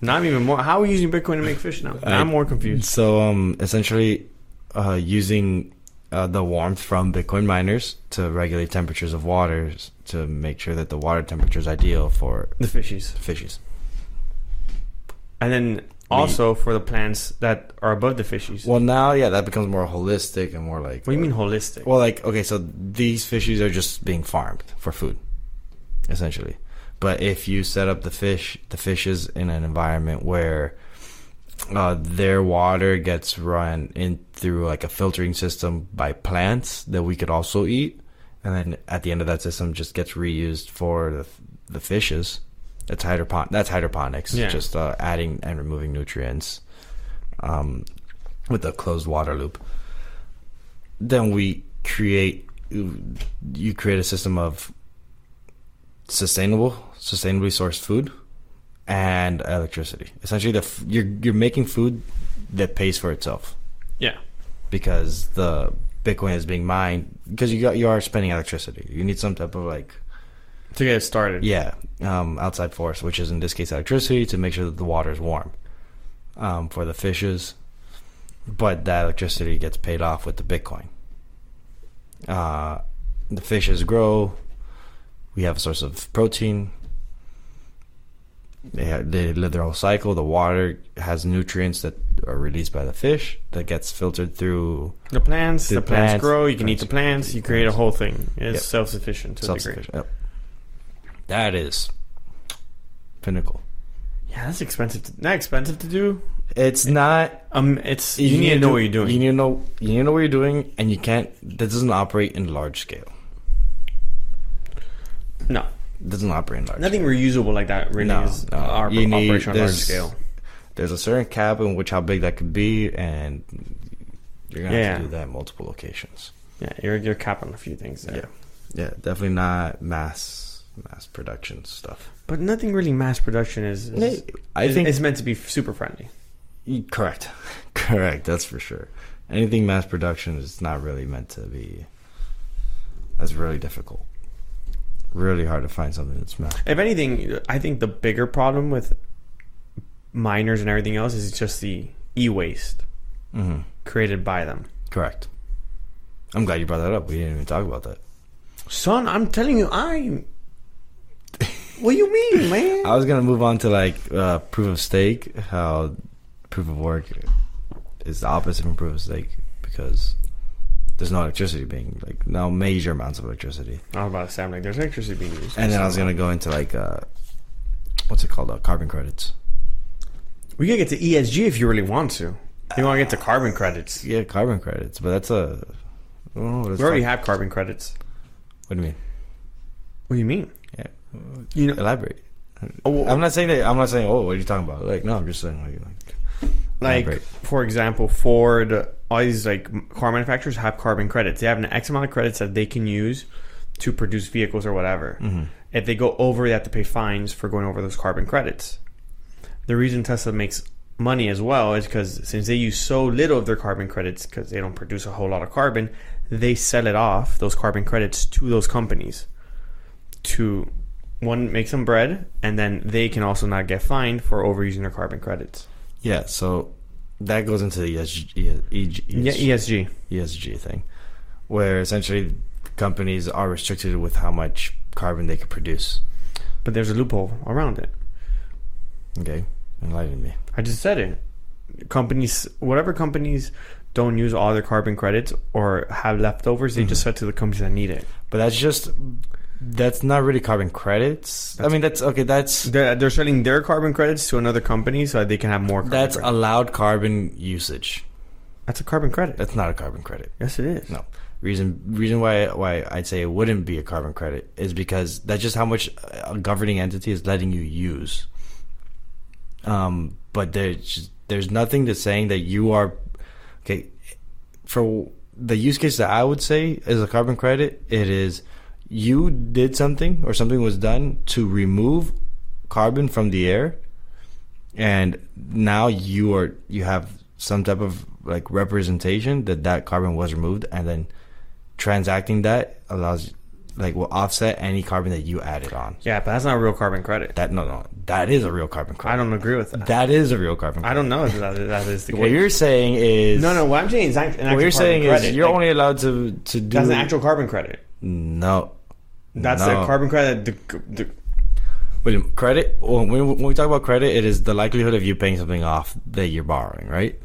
Not even more. How are we using Bitcoin to make fish now? I- I'm more confused. So, um, essentially, uh, using uh, the warmth from Bitcoin miners to regulate temperatures of waters to make sure that the water temperature is ideal for The fishies, fishies. and then also for the plants that are above the fishies. Well, now, yeah, that becomes more holistic and more like. What do you mean holistic? Well, like okay, so these fishies are just being farmed for food, essentially. But if you set up the fish, the fishes in an environment where uh, their water gets run in through like a filtering system by plants that we could also eat, and then at the end of that system just gets reused for the, the fishes. That's hydropon. That's hydroponics. Yeah. Just uh, adding and removing nutrients, um, with a closed water loop then we create you create a system of sustainable sustainably sourced food and electricity. Essentially the f- you're you're making food that pays for itself. Yeah, because the bitcoin is being mined because you got you are spending electricity. You need some type of like to get it started. yeah um, outside force which is in this case electricity to make sure that the water is warm um, for the fishes. But that electricity gets paid off with the bitcoin. Uh, the fishes grow. We have a source of protein they, have, they live their whole cycle the water has nutrients that are released by the fish that gets filtered through The plants, The plants, plants, grow. You can eat the plants. You create a whole thing. It's Yep. self-sufficient to a degree. self-sufficient yep. that is pinnacle Yeah, that's expensive. To, not expensive to do. It's not. Um, it's you, need to know do- what you're doing. You need to know. You need to know what you're doing, and you can't. That doesn't operate in large scale. no, doesn't operate in large. nothing reusable like that really No, is no. our You need- on large there's- scale. There's a certain cap in which how big that could be, and you're gonna have to do that at multiple locations. Yeah, you're you're capping a few things there. Yeah, yeah, definitely not mass mass production stuff. But nothing really mass production is. is I is- think it's meant to be super friendly. Correct. (laughs) Correct. That's for sure. Anything mass production is not really meant to be. That's really difficult. Really hard to find something that's mass. If anything, I think the bigger problem with miners and everything else is just the e-waste hmm created by them. Correct. I'm glad you brought that up. We didn't even talk about that. Son, I'm telling you, I. what do you mean, (laughs) man? I was gonna move on to like uh, proof of stake. How proof of work is the opposite from proof of stake because there's no electricity being like no major amounts of electricity. I was about to say, I'm like, there's electricity being used. And then I was gonna go into like uh, what's it called? Uh, carbon credits. We could get to ESG if you really want to. You want to get to carbon credits? Yeah, carbon credits, but that's a. I don't know We already called. have carbon credits. What do you mean? What do you mean? Yeah, You know, elaborate. Oh, I'm not saying that. I'm not saying. Oh, what are you talking about? Like, no, I'm just saying like. like like for example, Ford, all these like car manufacturers have carbon credits. They have an X amount of credits that they can use to produce vehicles or whatever. Mhm. If they go over, they have to pay fines for going over those carbon credits. The reason Tesla makes money as well is because since they use so little of their carbon credits because they don't produce a whole lot of carbon, they sell it off those carbon credits to those companies to one make some bread, and then they can also not get fined for overusing their carbon credits. Yeah, so that goes into the ESG, ESG, Yeah, ESG. ESG thing, where essentially companies are restricted with how much carbon they could produce. But there's a loophole around it. Okay, enlighten me. I just said it. Companies, whatever companies don't use all their carbon credits or have leftovers, they just mm-hmm. sell to the companies that need it. But that's just that's not really carbon credits. I mean, that's okay. That's They're, they're selling their carbon credits to another company so they can have more. Carbon that's allowed carbon usage. that's a carbon credit. That's not a carbon credit. yes, it is. No. Reason reason why why I'd say it wouldn't be a carbon credit is because that's just how much a governing entity is letting you use. Um, but there's there's nothing to saying that you are okay for the use case that I would say is a carbon credit. It is you did something or something was done to remove carbon from the air, and now you are you have some type of like representation that that carbon was removed, and then transacting that allows like will offset any carbon that you added on. Yeah, but that's not a real carbon credit. That no no that is a real carbon credit. I don't agree with that. That is a real carbon. I don't know if that, that is the case. What you're saying is no, no. What I'm saying is, an What you're saying credit. is you're Like, only allowed to to do that's an actual carbon credit. no. That's no. the carbon credit. The, the, William, credit. When, when we talk about credit, it is the likelihood of you paying something off that you're borrowing, right?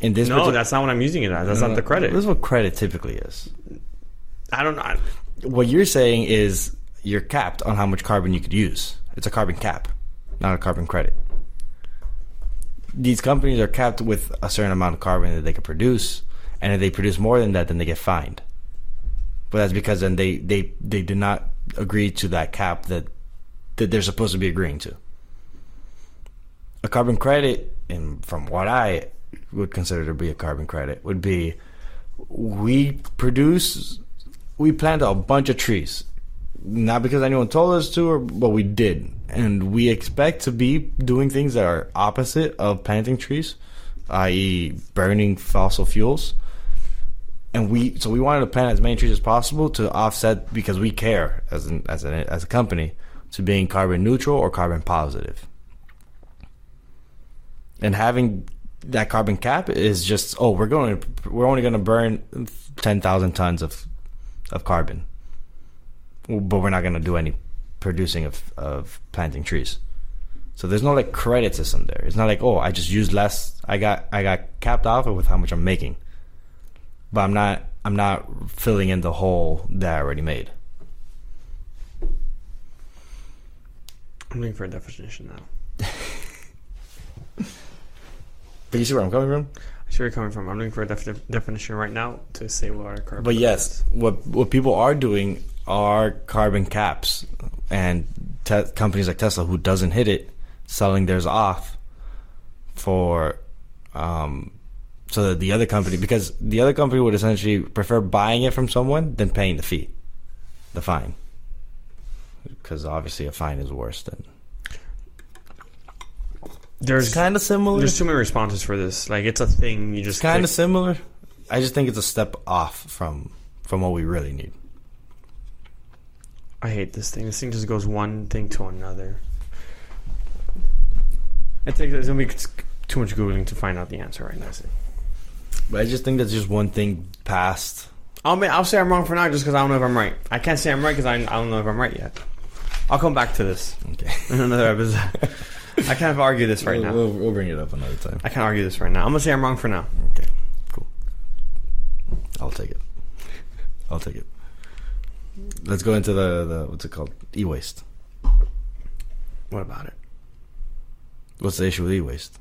In this, no, that's not what I'm using it as. That's No, not the credit. This is what credit typically is. I don't know. What you're saying is you're capped on how much carbon you could use. It's a carbon cap, not a carbon credit. These companies are capped with a certain amount of carbon that they can produce, and if they produce more than that, then they get fined. But that's because then they they they did not agree to that cap that that they're supposed to be agreeing to. A carbon credit, and from what I would consider to be a carbon credit, would be we produce we planted a bunch of trees. Not because anyone told us to or but we did. And we expect to be doing things that are opposite of planting trees i.e burning fossil fuels and we so we wanted to plant as many trees as possible to offset because we care as an, as a as a company to being carbon neutral or carbon positive. and having that carbon cap is just oh we're going we're only going to burn 10,000 tons of of carbon. But we're not going to do any producing of of planting trees. So there's no like credit system there. It's not like oh I just used less I got I got capped off with how much I'm making but I'm not I'm not filling in the hole that I already made I'm looking for a definition now. (laughs) But you see where I'm coming from. I see where you're coming from. I'm looking for a def- definition right now to say what our carbon. But yes, what what people are doing are carbon caps, and te- companies like Tesla, who doesn't hit it, selling theirs off for, um, so that the other company, because the other company would essentially prefer buying it from someone than paying the fee, the fine, because obviously a fine is worse than. There's It's kind of similar. there's too many responses for this. Like it's a thing. You just kind of similar. I just think it's a step off from from what we really need. I hate this thing. This thing just goes one thing to another. It takes it's gonna be too much googling to find out the answer right now. But I just think that's just one thing past. I'll ma- I'll say I'm wrong for now just because I don't know if I'm right. I can't say I'm right because I, I don't know if I'm right yet. I'll come back to this Okay, in another (laughs) episode. I can't argue this right we'll, now. We'll, we'll bring it up another time. I can't argue this right now. I'm gonna say I'm wrong for now. Okay, cool. I'll take it. I'll take it. Let's go into the, the what's it called? E-waste. What about it? What's the issue with e-waste?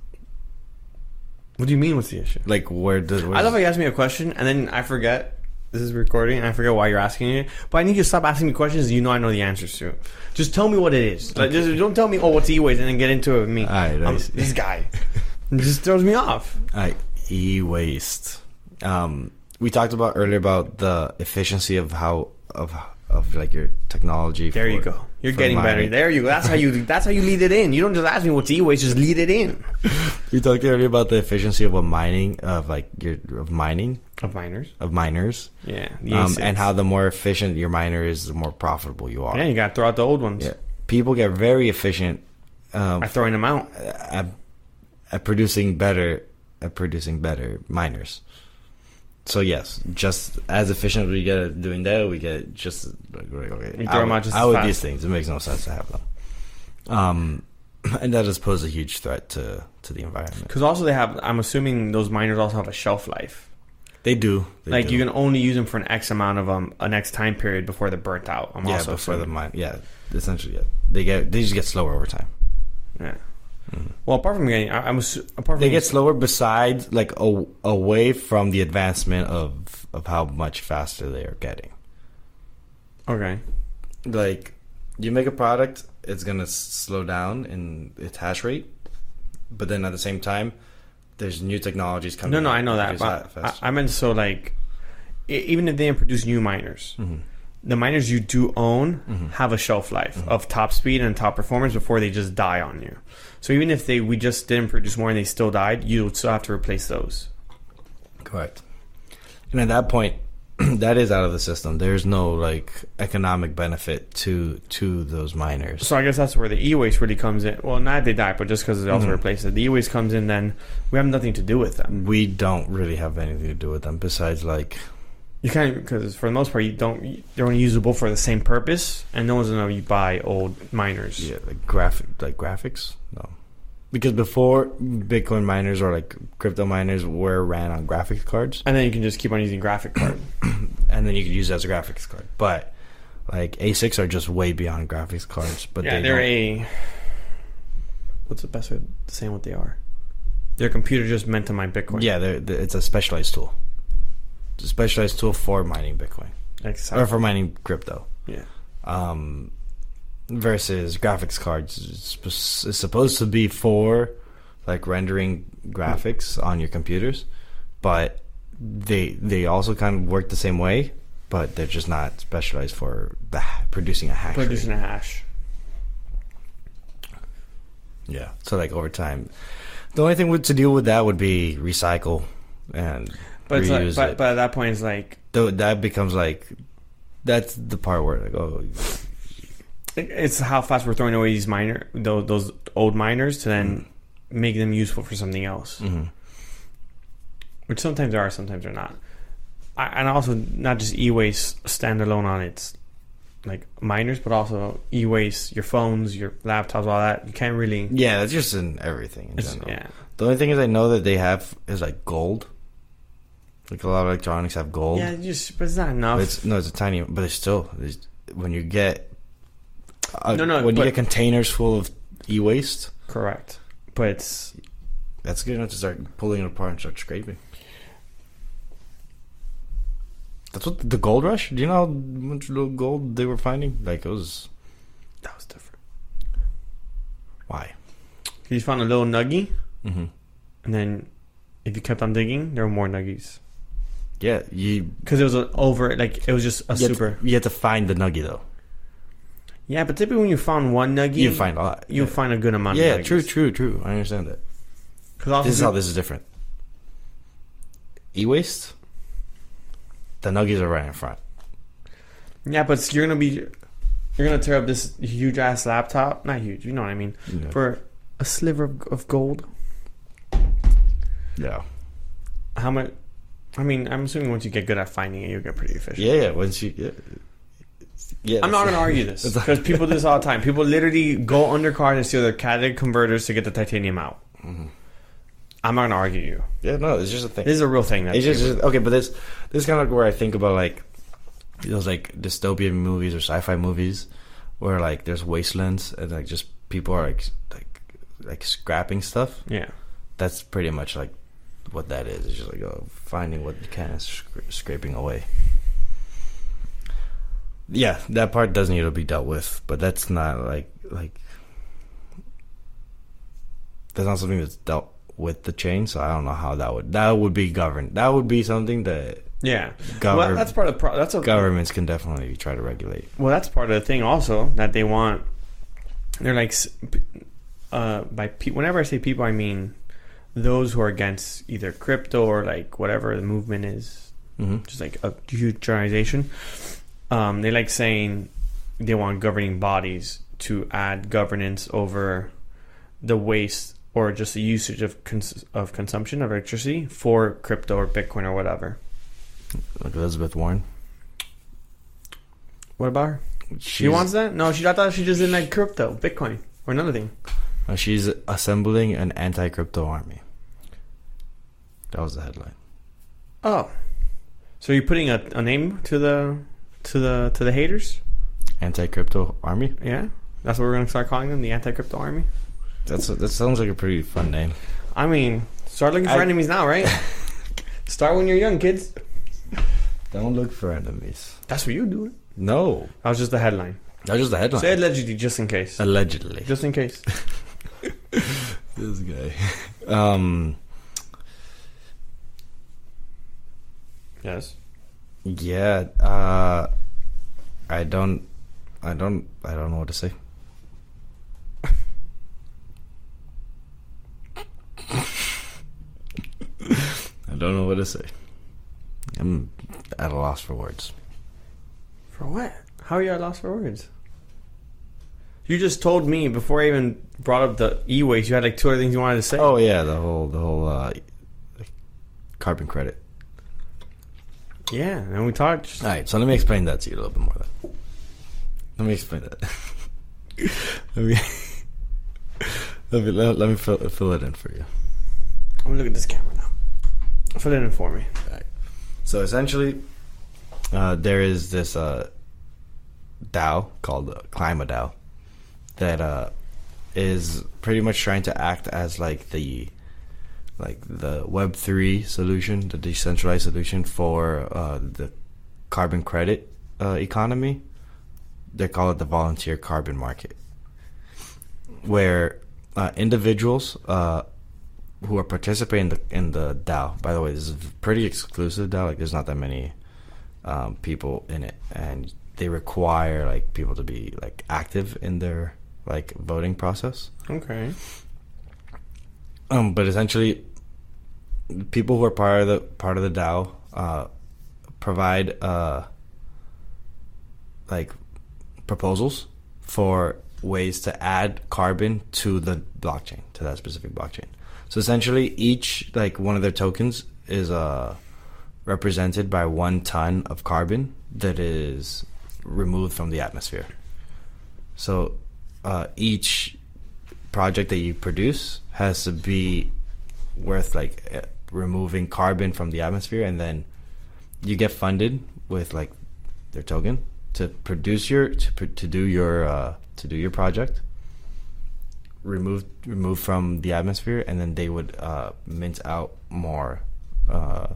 What do you mean? What's the issue? Like, where does? Where I love how you ask me a question and then I forget this is recording and I forget why you're asking it. But I need you to stop asking me questions you know I know the answers to. Just tell me what it is. Like, just don't tell me, oh, what's e-waste and then get into it with me. I I'm- see. this guy. (laughs) It just throws me off. I e-waste. Um, we talked about earlier about the efficiency of how of of like your technology. There you go. You're getting better. There you go. That's how you. That's how you lead it in. You don't just ask me what's e-waste. Just lead it in. We talked earlier about the efficiency of a mining of like your of mining Of miners. of miners, Yeah. um, and how the more efficient your miner is, the more profitable you are. Yeah, you got to throw out the old ones. Yeah. People get very efficient um, By throwing them out. at, at producing better at producing better miners. So yes, just as efficient we get at doing that, we get just like, okay. You throw 'em out, out just out as these things. It makes no sense to have them. Um, (clears throat) and that does pose a huge threat to to the environment. Because also they have. I'm assuming those miners also have a shelf life. They do. They like do. you can only use them for an X amount of um an X time period before they're burnt out. I'm yeah, also before the mine. Yeah, essentially, yeah. They get they just get slower over time. Yeah. Well, apart from getting, I, I'm assu- apart from They get slower besides like a, away from the advancement of of how much faster they are getting. okay. like you make a product it's gonna slow down in its hash rate but then at the same time there's new technologies coming No, no, I know that. But I. I meant so like, even if they didn't produce new miners, Mhm. the miners you do own Mhm. have a shelf life Mhm. of top speed and top performance before they just die on you. So even if they we just didn't produce more and they still died, you would still have to replace those. correct and at that point (clears throat) that is out of the system there's no like economic benefit to to those miners So I guess that's where the e-waste really comes in. Well, not they die, but just because they also Mhm. replace it, the e-waste comes in. Then we have nothing to do with them. we don't really have anything to do with them besides like You can't because for the most part you don't. They're only usable for the same purpose, and no one's gonna buy old miners. yeah like graphic like graphics no because before bitcoin miners or like crypto miners were ran on graphics cards And then you can just keep on using graphic card. (clears throat) and then you could use it as a graphics card. But like ASICs are just way beyond graphics cards. But yeah, they they're don't- a. What's the best way of saying what they are? They're computer just meant to mine Bitcoin. yeah, they're, they it's a specialized tool. A specialized tool for mining Bitcoin exactly. or for mining crypto. yeah. Um, versus graphics cards is supposed to be for like rendering graphics on your computers, but they they also kind of work the same way, but they're just not specialized for the producing a hash. rate. Producing a hash. Yeah. So like over time, the only thing to deal with that would be recycle and But like, but, but at that point, it's like Though that becomes like that's the part where like oh it's how fast we're throwing away these miner those, those old miners to then make them useful for something else. mhm. Which sometimes are, sometimes they're not. I, and also not just e-waste standalone on its like miners, but also e-waste, your phones, your laptops, all that. You can't really. yeah that's just in everything in general. yeah. The only thing is I know that they have is like gold. Like a lot of electronics have gold. Yeah, just but it's not enough. It's no, it's a tiny, but it's still it's, when you get uh, No, no, when you but- get containers full of e-waste. Correct. But it's That's good enough to start pulling it apart and start scraping. That's what the gold rush. Do you know how much little gold they were finding? Like it was That was different. why? You found a little nuggie, Mm-hmm. and then if you kept on digging, there were more nuggies. Yeah, you Because it was a over, like it was just a you had, super. to, you had to find the nugget though. Yeah, but typically when you found one nuggie, You find a lot. you yeah. find a good amount. Yeah, true, true, true. I understand that. Because This is how this is different. E-waste. The nuggies are right in front. Yeah, but you're gonna be, you're gonna tear up this huge ass laptop. Not huge, you know what I mean. Yeah. For a sliver of, of gold. yeah. How much? I mean, I'm assuming once you get good at finding it, you'll get pretty efficient. Yeah, yeah. Once you, yeah, yeah. I'm not gonna argue this (laughs) because people do this all the time. People literally go undercard and steal their catalytic converters to get the titanium out. Mhm. I'm not gonna argue you. Yeah, no, it's just a thing. This is a real thing. That It's just, people- okay, but this this is kind of where I think about like those like dystopian movies or sci-fi movies where like there's wastelands and like just people are like like like scrapping stuff. yeah. That's pretty much like what that is. It's just like oh, finding what you can and scra- scraping away. Yeah, that part does need to be dealt with, but that's not like like that's not something that's dealt with the chain. So I don't know how that would that would be governed. That would be something that Yeah. Gover- well, that's part of the pro- that's a governments can definitely try to regulate. Well, that's part of the thing also that they want. They're like, uh, by pe- whenever I say people, I mean those who are against either crypto or like whatever the movement is, hmm just like a huge generalization. Um, they like saying they want governing bodies to add governance over the waste or just the usage of cons- of consumption of electricity for crypto or Bitcoin or whatever. Like Elizabeth Warren, What about her? She wants that? No, she I thought she just didn't like crypto, Bitcoin, or another thing. Uh, she's assembling an anti-crypto army. That was the headline. Oh, so you're putting a, a name to the to the to the haters? Anti-crypto army. Yeah, that's what we're gonna start calling them, the anti-crypto army. That's that sounds like a pretty fun name. I mean, start looking for I- enemies now, right? (laughs) start when you're young, kids. Don't look for enemies. That's what you do. No, That was just the headline. that was just the headline. Say allegedly, just in case. Allegedly, Just in case. (laughs) this guy. Um. yes. Yeah. Uh. I don't. I don't. I don't know what to say. I don't know what to say. I'm at a loss for words. For what? How are you at a loss for words? You just told me before I even brought up the e-waste. You had like two other things you wanted to say. Oh yeah, the whole the whole uh, carbon credit. yeah, and we talked. All right, so let me explain that to you a little bit more. Then. Let me explain that. (laughs) let me let me let, let me fill, fill it in for you. I'm gonna look at this camera now. Fill it in for me. All right. So essentially, uh, there is this uh, DAO called uh, Climate DAO that uh, is pretty much trying to act as like the like the Web three solution, the decentralized solution for uh, the carbon credit uh, economy. They call it the volunteer carbon market, where uh, individuals uh, who are participating in the, in the DAO. By the way, this is pretty exclusive DAO. Like, there's not that many um, people in it, and they require like people to be like active in their like voting process. Okay. Um, but essentially, people who are part of the part of the DAO uh, provide uh, like proposals for ways to add carbon to the blockchain to that specific blockchain. So essentially, each like one of their tokens is uh, represented by one ton of carbon that is removed from the atmosphere. So uh, each project that you produce has to be worth like uh, removing carbon from the atmosphere, and then you get funded with like their token to produce your to to do your uh, to do your project. removed removed from the atmosphere, and then they would uh, mint out more. Uh,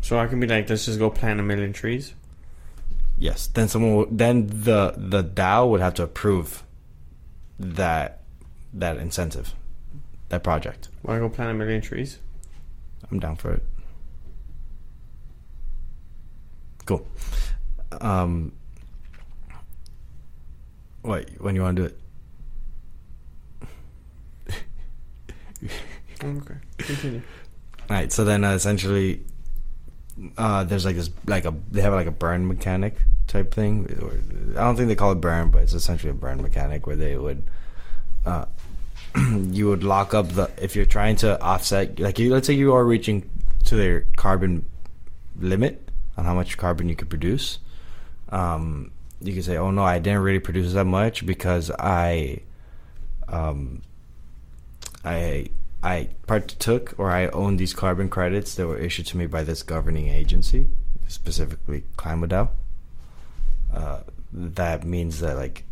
So I can be like, let's just go plant a million trees. yes, then someone would, then the the DAO would have to approve that that incentive, that project. Want to go plant a million trees? I'm down for it. Cool. Um, what when you want to do it? (laughs) Okay, continue. All right. So then, uh, essentially, uh, there's like this, like a they have like a burn mechanic type thing. I don't think they call it burn, but it's essentially a burn mechanic where they would, uh, (clears throat) you would lock up the if you're trying to offset, like you, let's say you are reaching to their carbon limit on how much carbon you could produce. Um, you could say, "Oh no, I didn't really produce that much because I, um, I I partook or I own these carbon credits that were issued to me by this governing agency, specifically ClimateDAO. Uh, that means that like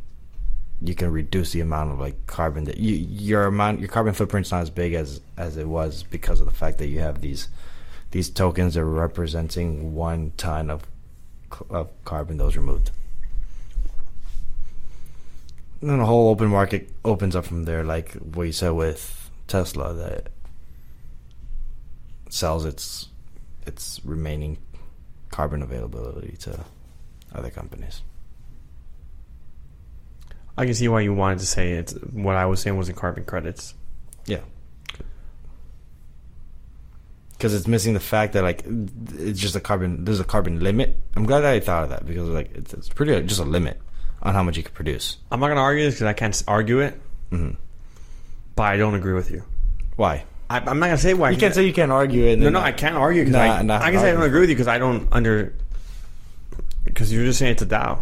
you can reduce the amount of like carbon that you your amount your carbon footprint's not as big as as it was because of the fact that you have these these tokens are representing one ton of of carbon that was removed. And then the whole open market opens up from there, like what you said with Tesla, that sells its its remaining carbon availability to other companies. I can see why you wanted to say it. What I was saying was in carbon credits. Yeah. Because it's missing the fact that like it's just a carbon. There's a carbon limit. I'm glad that I thought of that because like it's, it's pretty just a limit on how much you can produce. I'm not gonna argue this because I can't argue it, hmm but I don't agree with you. Why? I, I'm not gonna say why. You can't say you can't argue it. no, no, I can't argue because Nah, I, nah, I can say I don't agree with you because I don't under because you're just saying it's a DAO.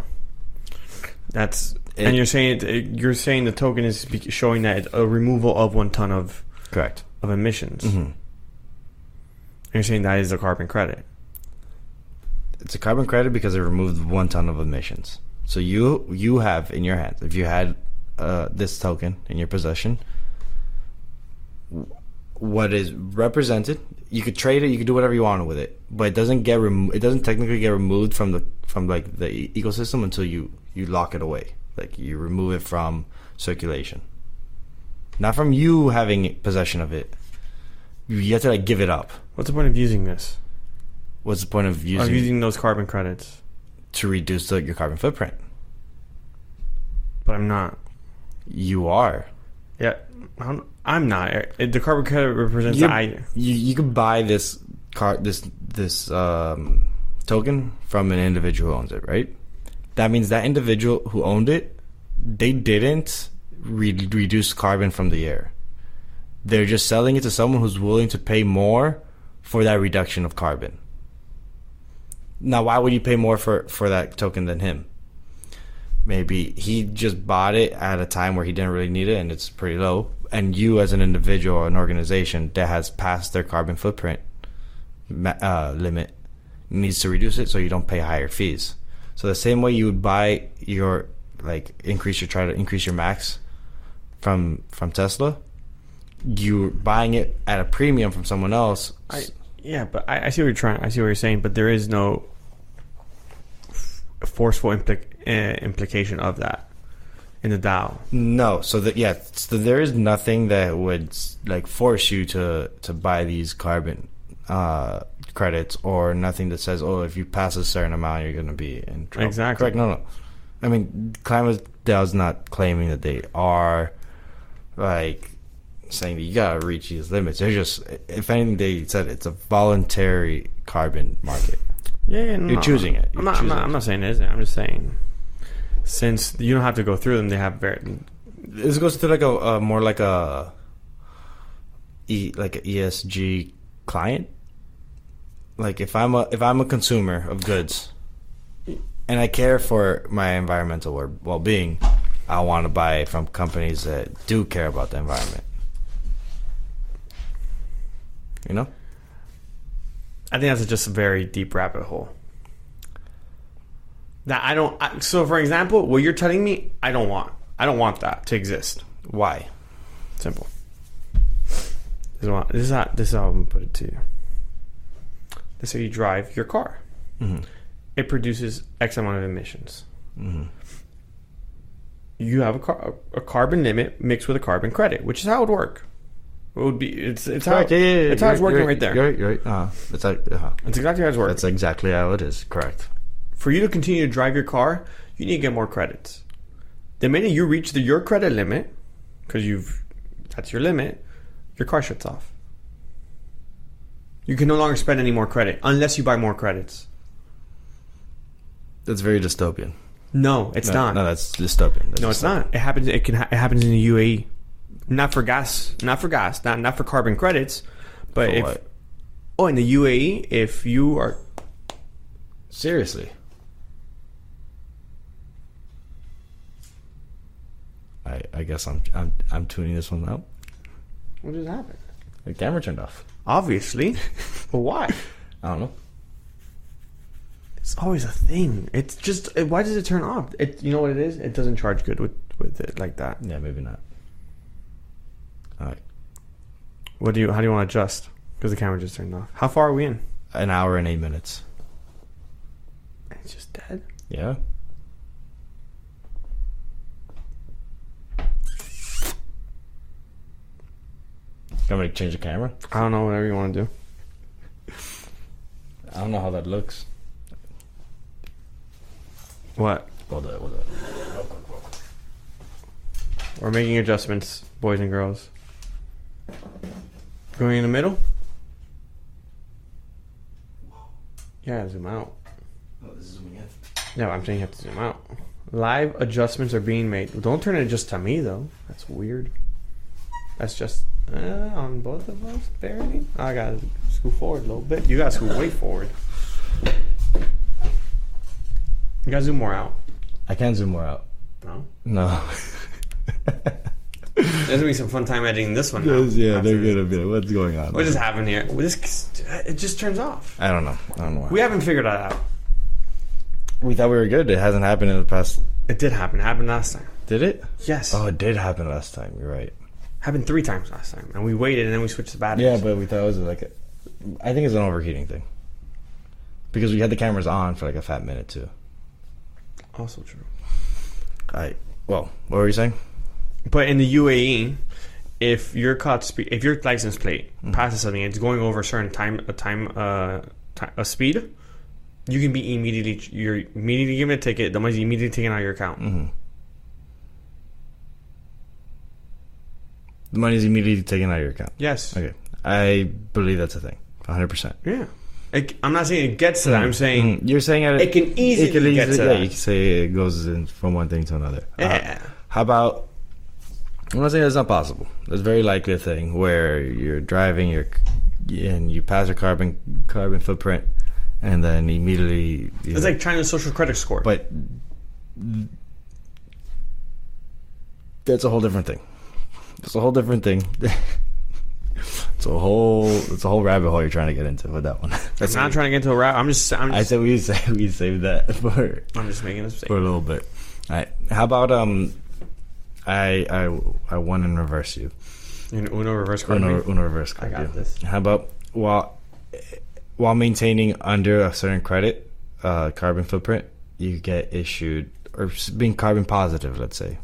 That's It- and you're saying it, you're saying the token is showing that it's a removal of one ton of Correct. of emissions. hmm And you're saying that is a carbon credit. It's a carbon credit because it removed one ton of emissions. So you you have in your hands if you had uh, this token in your possession, what is represented, you could trade it, you could do whatever you want with it, but it doesn't get remo- it doesn't technically get removed from the from like the e- ecosystem until you you lock it away, like you remove it from circulation, not from you having possession of it. You have to like give it up. What's the point of using this? What's the point of Of using, using those carbon credits, to reduce the, your carbon footprint? but I'm not. You are. Yeah, I'm, I'm not. The carbon credit represents You, the I. you you could buy this car this this um, token from an individual who owns it, right? That means that individual who owned it, they didn't re- reduce carbon from the air. They're just selling it to someone who's willing to pay more for that reduction of carbon. Now, why would you pay more for for that token than him? Maybe he just bought it at a time where he didn't really need it and it's pretty low. And you, as an individual or an organization that has passed their carbon footprint uh, limit, needs to reduce it so you don't pay higher fees. So the same way you would buy your like increase your try to increase your max from from Tesla, you're buying it at a premium from someone else. I yeah, but I, I see what you're trying. I see what you're saying, but there is no forceful impli- uh, implication of that in the DAO. No, so that yeah, so there is nothing that would like force you to to buy these carbon uh, credits, or nothing that says, oh, if you pass a certain amount, you're going to be in trouble. Exactly. Correct? No, no. I mean, climate DAO's not claiming that they are like saying that you gotta reach these limits. They're just, if anything, they said it's a voluntary carbon market. Yeah, yeah no, You're choosing it. I'm You're not, I'm, not, it. I'm not saying it isn't. I'm just saying since you don't have to go through them, they have very. This goes to like a, more like a e like a ESG client. Like if I'm a if I'm a consumer of goods, and I care for my environmental well being, I want to buy from companies that do care about the environment. You know, I think that's just a very deep rabbit hole. That I don't. I, so, for example, what you're telling me, I don't want. I don't want that to exist. why? Simple. This is, what, this is how this is how I'm gonna put it to you. This is how you drive your car. Mm-hmm. It produces X amount of emissions. Mm-hmm. You have a, car, a carbon limit mixed with a carbon credit, which is how it would work. It would be it's it's how Yeah, yeah, yeah. it's how it's working you're- right there. You're right. You're right. Uh, it's like, uh, That's exactly how it's working. that's exactly how it is. Correct. For you to continue to drive your car, you need to get more credits. The minute you reach the, your credit limit, because you've that's your limit, your car shuts off. You can no longer spend any more credit unless you buy more credits. That's very dystopian. No, it's no, not. No, that's dystopian. That's No, it's dystopian. not. It happens. It can. Ha- it happens in the UAE. Not for gas. Not for gas. Not not for carbon credits. But For if what? oh, in the UAE, if you are Seriously. I I guess I'm I'm I'm tuning this one out. what just happened? The camera turned off. Obviously, (laughs) but why? I don't know. It's always a thing. It's just it- why does it turn off? It you know what it is? It doesn't charge good with with it like that. Yeah, maybe not. All right, What do you? How do you want to adjust? Because the camera just turned off. How far are we in? an hour and eight minutes. It's just dead. Yeah. Can we change the camera? I don't know. Whatever you want to do. I don't know how that looks. What? Hold up, hold up. We're making adjustments, boys and girls. Going in the middle. Yeah, zoom out. Oh, this is zooming in. Yeah, I'm saying you have to zoom out. Live adjustments are being made. Don't turn it just to me though. That's weird. That's just uh, on both of us. Barely. I gotta scoot forward a little bit. You gotta scoot way forward. You gotta zoom more out. I can't zoom more out. No. No. (laughs) There's gonna be some fun time editing this one. Now, yeah, they're gonna be like, what's going on? What just happened here? Well, This it just turns off. I don't know. I don't know why. We haven't figured that out. We thought we were good. It hasn't happened in the past. It did happen. It happened last time. Did it? Yes. Oh, it did happen last time. You're right. Happened three times last time, and we waited, and then we switched the batteries. Yeah, but we thought it was like, a, I think it's an overheating thing. Because we had the cameras on for like a fat minute too. also true. I well, what were you saying? But in the UAE, if your caught spe- if your license plate Mm-hmm. passes something, and it's going over a certain time a time uh ti a speed. You can be immediately you're immediately given a ticket. The money's immediately taken out of your account. Mm-hmm. The money's immediately taken out of your account. Yes. Okay, I believe that's a thing. 100. percent Yeah. It, I'm not saying it gets to that. I'm saying you're saying it, it can easily get to yeah, that. You can say it goes in from one thing to another. Uh, yeah. How about? I'm not saying that's not possible. There's very likely a thing where you're driving, you're and you pass a carbon carbon footprint, and then immediately. you It's know- like China's social credit score. but that's a whole different thing. It's a whole different thing. (laughs) it's a whole it's a whole rabbit hole you're trying to get into with that one. I'm not trying to get into a rabbit. I'm just. I'm I just, said we say (laughs) we save that (laughs) for I'm just making a mistake. for a little bit. All right. How about um, I I I won in reverse you. In Uno reverse card. Uno. Uno reverse I got you. this. How about while while maintaining under a certain credit uh, carbon footprint, you get issued or being carbon positive. Let's say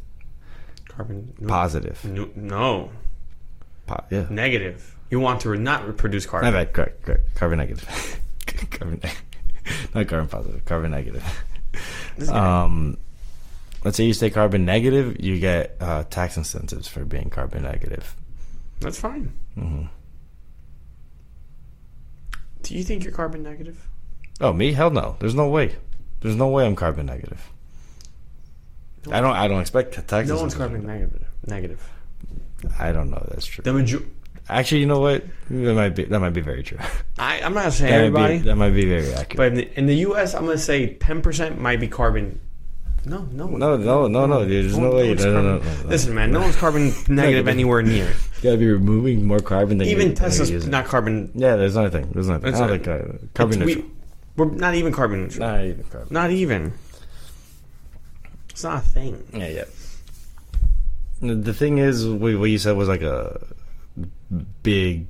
Carbon. No. positive. No, no. Po- yeah. Negative. You want to not reproduce carbon. bad. Correct. Correct. Carbon negative. (laughs) carbon. neg- (laughs) Not carbon positive. Carbon negative. Um, let's say you stay carbon negative, you get uh, tax incentives for being carbon negative. That's fine. Mm-hmm. Do you think you're carbon negative? Oh, me? Hell no. There's no way. There's no way I'm carbon negative. I don't. I don't expect ta- tax. No one's incentives. carbon negative. Negative. I don't know. That's true. The major- Actually, you know what? That might be. That might be very true. I, I'm not saying That everybody, Might be, that might be very accurate. but in the, in the U.S., I'm gonna say 10% might be carbon. No, no, no, no, no, no, no. There's no, one- way. one's No, no, no, carbon- no, no. Listen, man, no one's carbon (laughs) negative Negative. anywhere near. it. You gotta be removing more carbon than Even you're, than you're Tesla's not carbon. Yeah, there's nothing. There's nothing. It's I don't not- think uh, carbon it's- neutral. We, we're not even carbon neutral. Not even carbon. Not even. It's not a thing. Yeah, yeah. The thing is, what what you said was like a big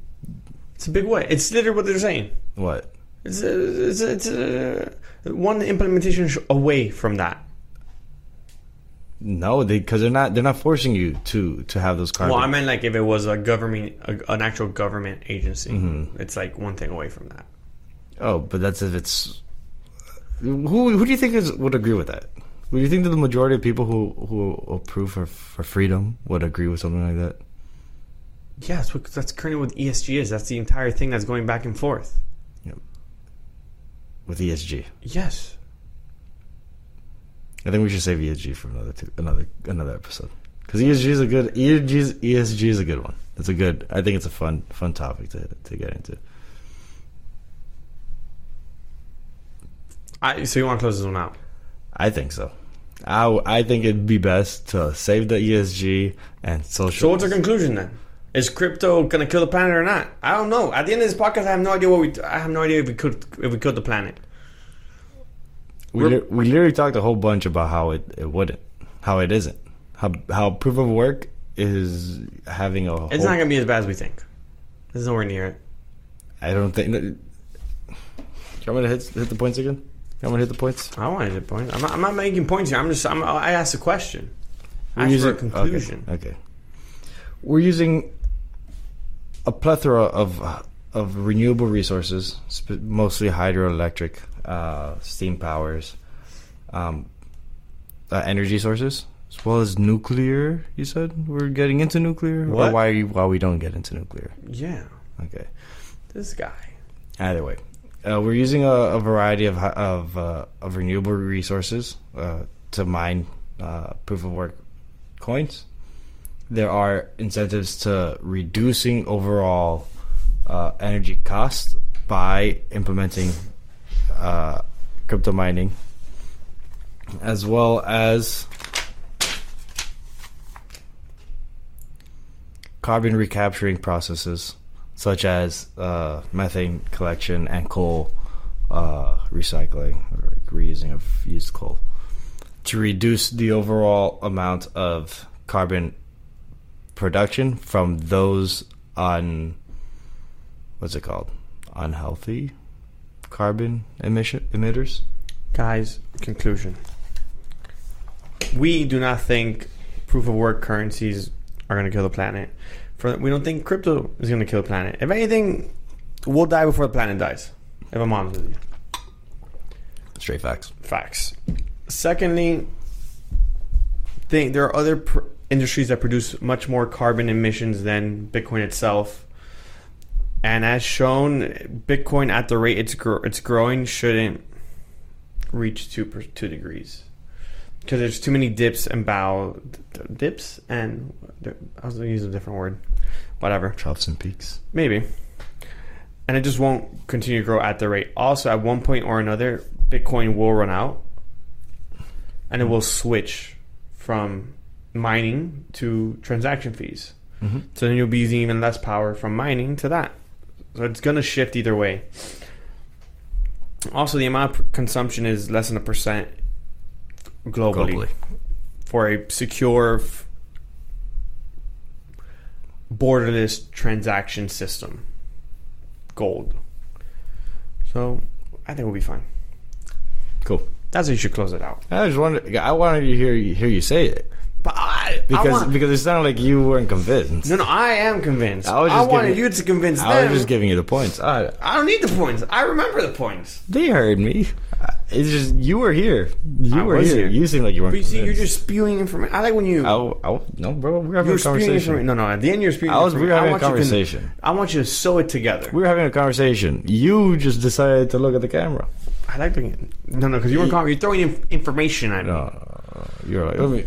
It's a big way. It's literally what they're saying. what? It's a, it's a, it's a, one implementation away from that. No, they because they're not they're not forcing you to to have those cards. Well, I meant like if it was a government, a, an actual government agency, Mhm. it's like one thing away from that. oh, but that's if it's who who do you think is would agree with that? Do you think that the majority of people who who approve for for freedom would agree with something like that? Yes, because that's currently what ESG is. That's the entire thing that's going back and forth. Yep. With ESG, Yes. I think we should save ESG for another two, another another episode because ESG is a good ESG is, ESG is a good one. It's a good. I think it's a fun fun topic to to get into. I, so you want to close this one out? I think so. I, I think it'd be best to save the ESG and social. So what's our conclusion then? Is crypto gonna kill the planet or not? I don't know. At the end of this podcast, I have no idea what we. I have no idea if we could if we killed the planet. we, li- we literally talked a whole bunch about how it, it wouldn't, how it isn't, how how proof of work is having a. It's not gonna be as bad as we think. It's nowhere near it. I don't think. That, you want me to hit hit the points again? You want to hit the points? I want to hit points. I'm not, I'm not making points here. I'm just. I'm, I asked a question. We're for a using- conclusion. Okay, okay. We're using a plethora of of renewable resources, mostly hydroelectric, uh, steam powers, um, uh, energy sources, as well as nuclear. You said we're getting into nuclear, What? or why? Why we don't get into nuclear? Yeah, Okay. this guy. Either way, uh, we're using a, a variety of of uh, of renewable resources uh, to mine uh, proof of work coins. There are incentives to reducing overall uh, energy costs by implementing uh, crypto mining, as well as carbon recapturing processes such as uh, methane collection and coal uh, recycling or like reusing of used coal to reduce the overall amount of carbon production from those on what's it called unhealthy carbon emission emitters Guys, conclusion. We do not think proof of work currencies are going to kill the planet. For we don't think crypto is going to kill the planet. If anything, we'll die before the planet dies. If I'm honest with you, straight facts facts. Secondly, think there are other pr- industries that produce much more carbon emissions than Bitcoin itself. And as shown, Bitcoin at the rate it's gr- it's growing shouldn't reach two per- two degrees because there's too many dips and bow d- dips and I was gonna use a different word, whatever troughs and peaks maybe, and it just won't continue to grow at the rate. Also, at one point or another, Bitcoin will run out, and it will switch from mining to transaction fees. mm-hmm. So then you'll be using even less power from mining to that. So it's going to shift either way. Also, the amount of consumption is less than a percent globally, globally for a secure, f- borderless transaction system. Gold. So I think we'll be fine. cool That's how you should close it out. I just wanted I wanted to hear you hear you say it I, I because want, because it sounded like you weren't convinced. no, no, I am convinced. I I, was just wanted giving- you to convince them. I them. was just giving you the points. I, I don't need the points. I remember the points. they heard me. It's just you were here. You I were here. here. You seem like you weren't. But you see, you're just spewing information. I like when you. I, I, no, bro. We were having You're a conversation. No, no. At the end, you're spewing. I was. We were having a you to- conversation. I want you to sew it together. We were having a conversation. You just decided to look at the camera. I like it. No, no, because you were you're throwing in information at me. No, you're like, let me.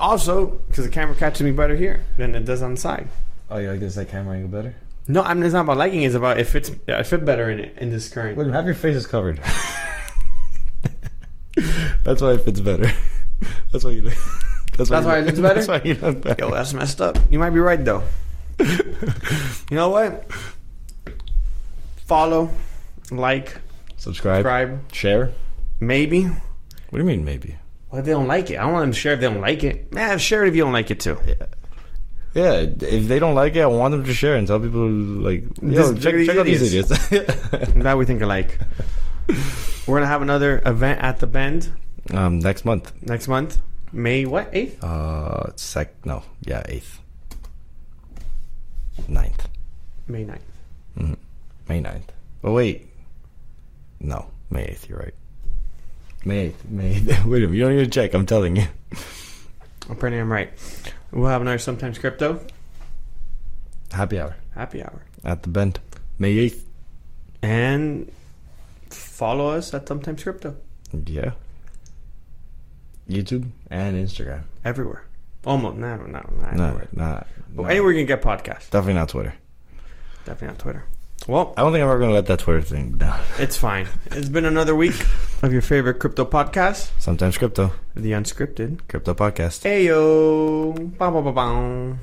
Also, because the camera catches me better here than it does on the side. Oh, you like this? That camera angle better? No, I mean it's not about liking. It's about it fits. I fit better in it in this current. Wait, have your faces covered. (laughs) That's why it fits better. That's why you. Look, that's That's why it fits better? That's why you look better. Yo, that's messed up. You might be right though. you know what? Follow, like, Subscribe, subscribe, share. maybe. What do you mean? Maybe Well, if they don't like it. I don't want them to share if they don't like it. Man, share it if you don't like it too. Yeah, Yeah, if they don't like it, I want them to share and tell people like, yo, check, check out these idiots. idiots. That (laughs) we think alike. We're gonna have another event at the Bend um, next month. next month, May what eighth? Uh, sec. No, yeah, eighth, 9th. May 9th. Mm-hmm. May 9th. Oh wait, no, May eighth. You're right. May. May. 8th. (laughs) Wait a minute. You don't need to check. I'm telling you. Apparently, I'm right. We'll have another sometimes crypto Happy hour happy hour at the bend. May eighth. and follow us at sometimes crypto Yeah. YouTube and Instagram. everywhere. Almost no no no, not No, everywhere. not. But no. anywhere you can get podcasts. Definitely not Twitter. Definitely on Twitter. Well, I don't think I'm ever gonna let that Twitter thing down. (laughs) it's fine. It's been another week of your favorite crypto podcast, Sometimes crypto. the unscripted. Crypto podcast. Ayo, bow, bow, bow, bow.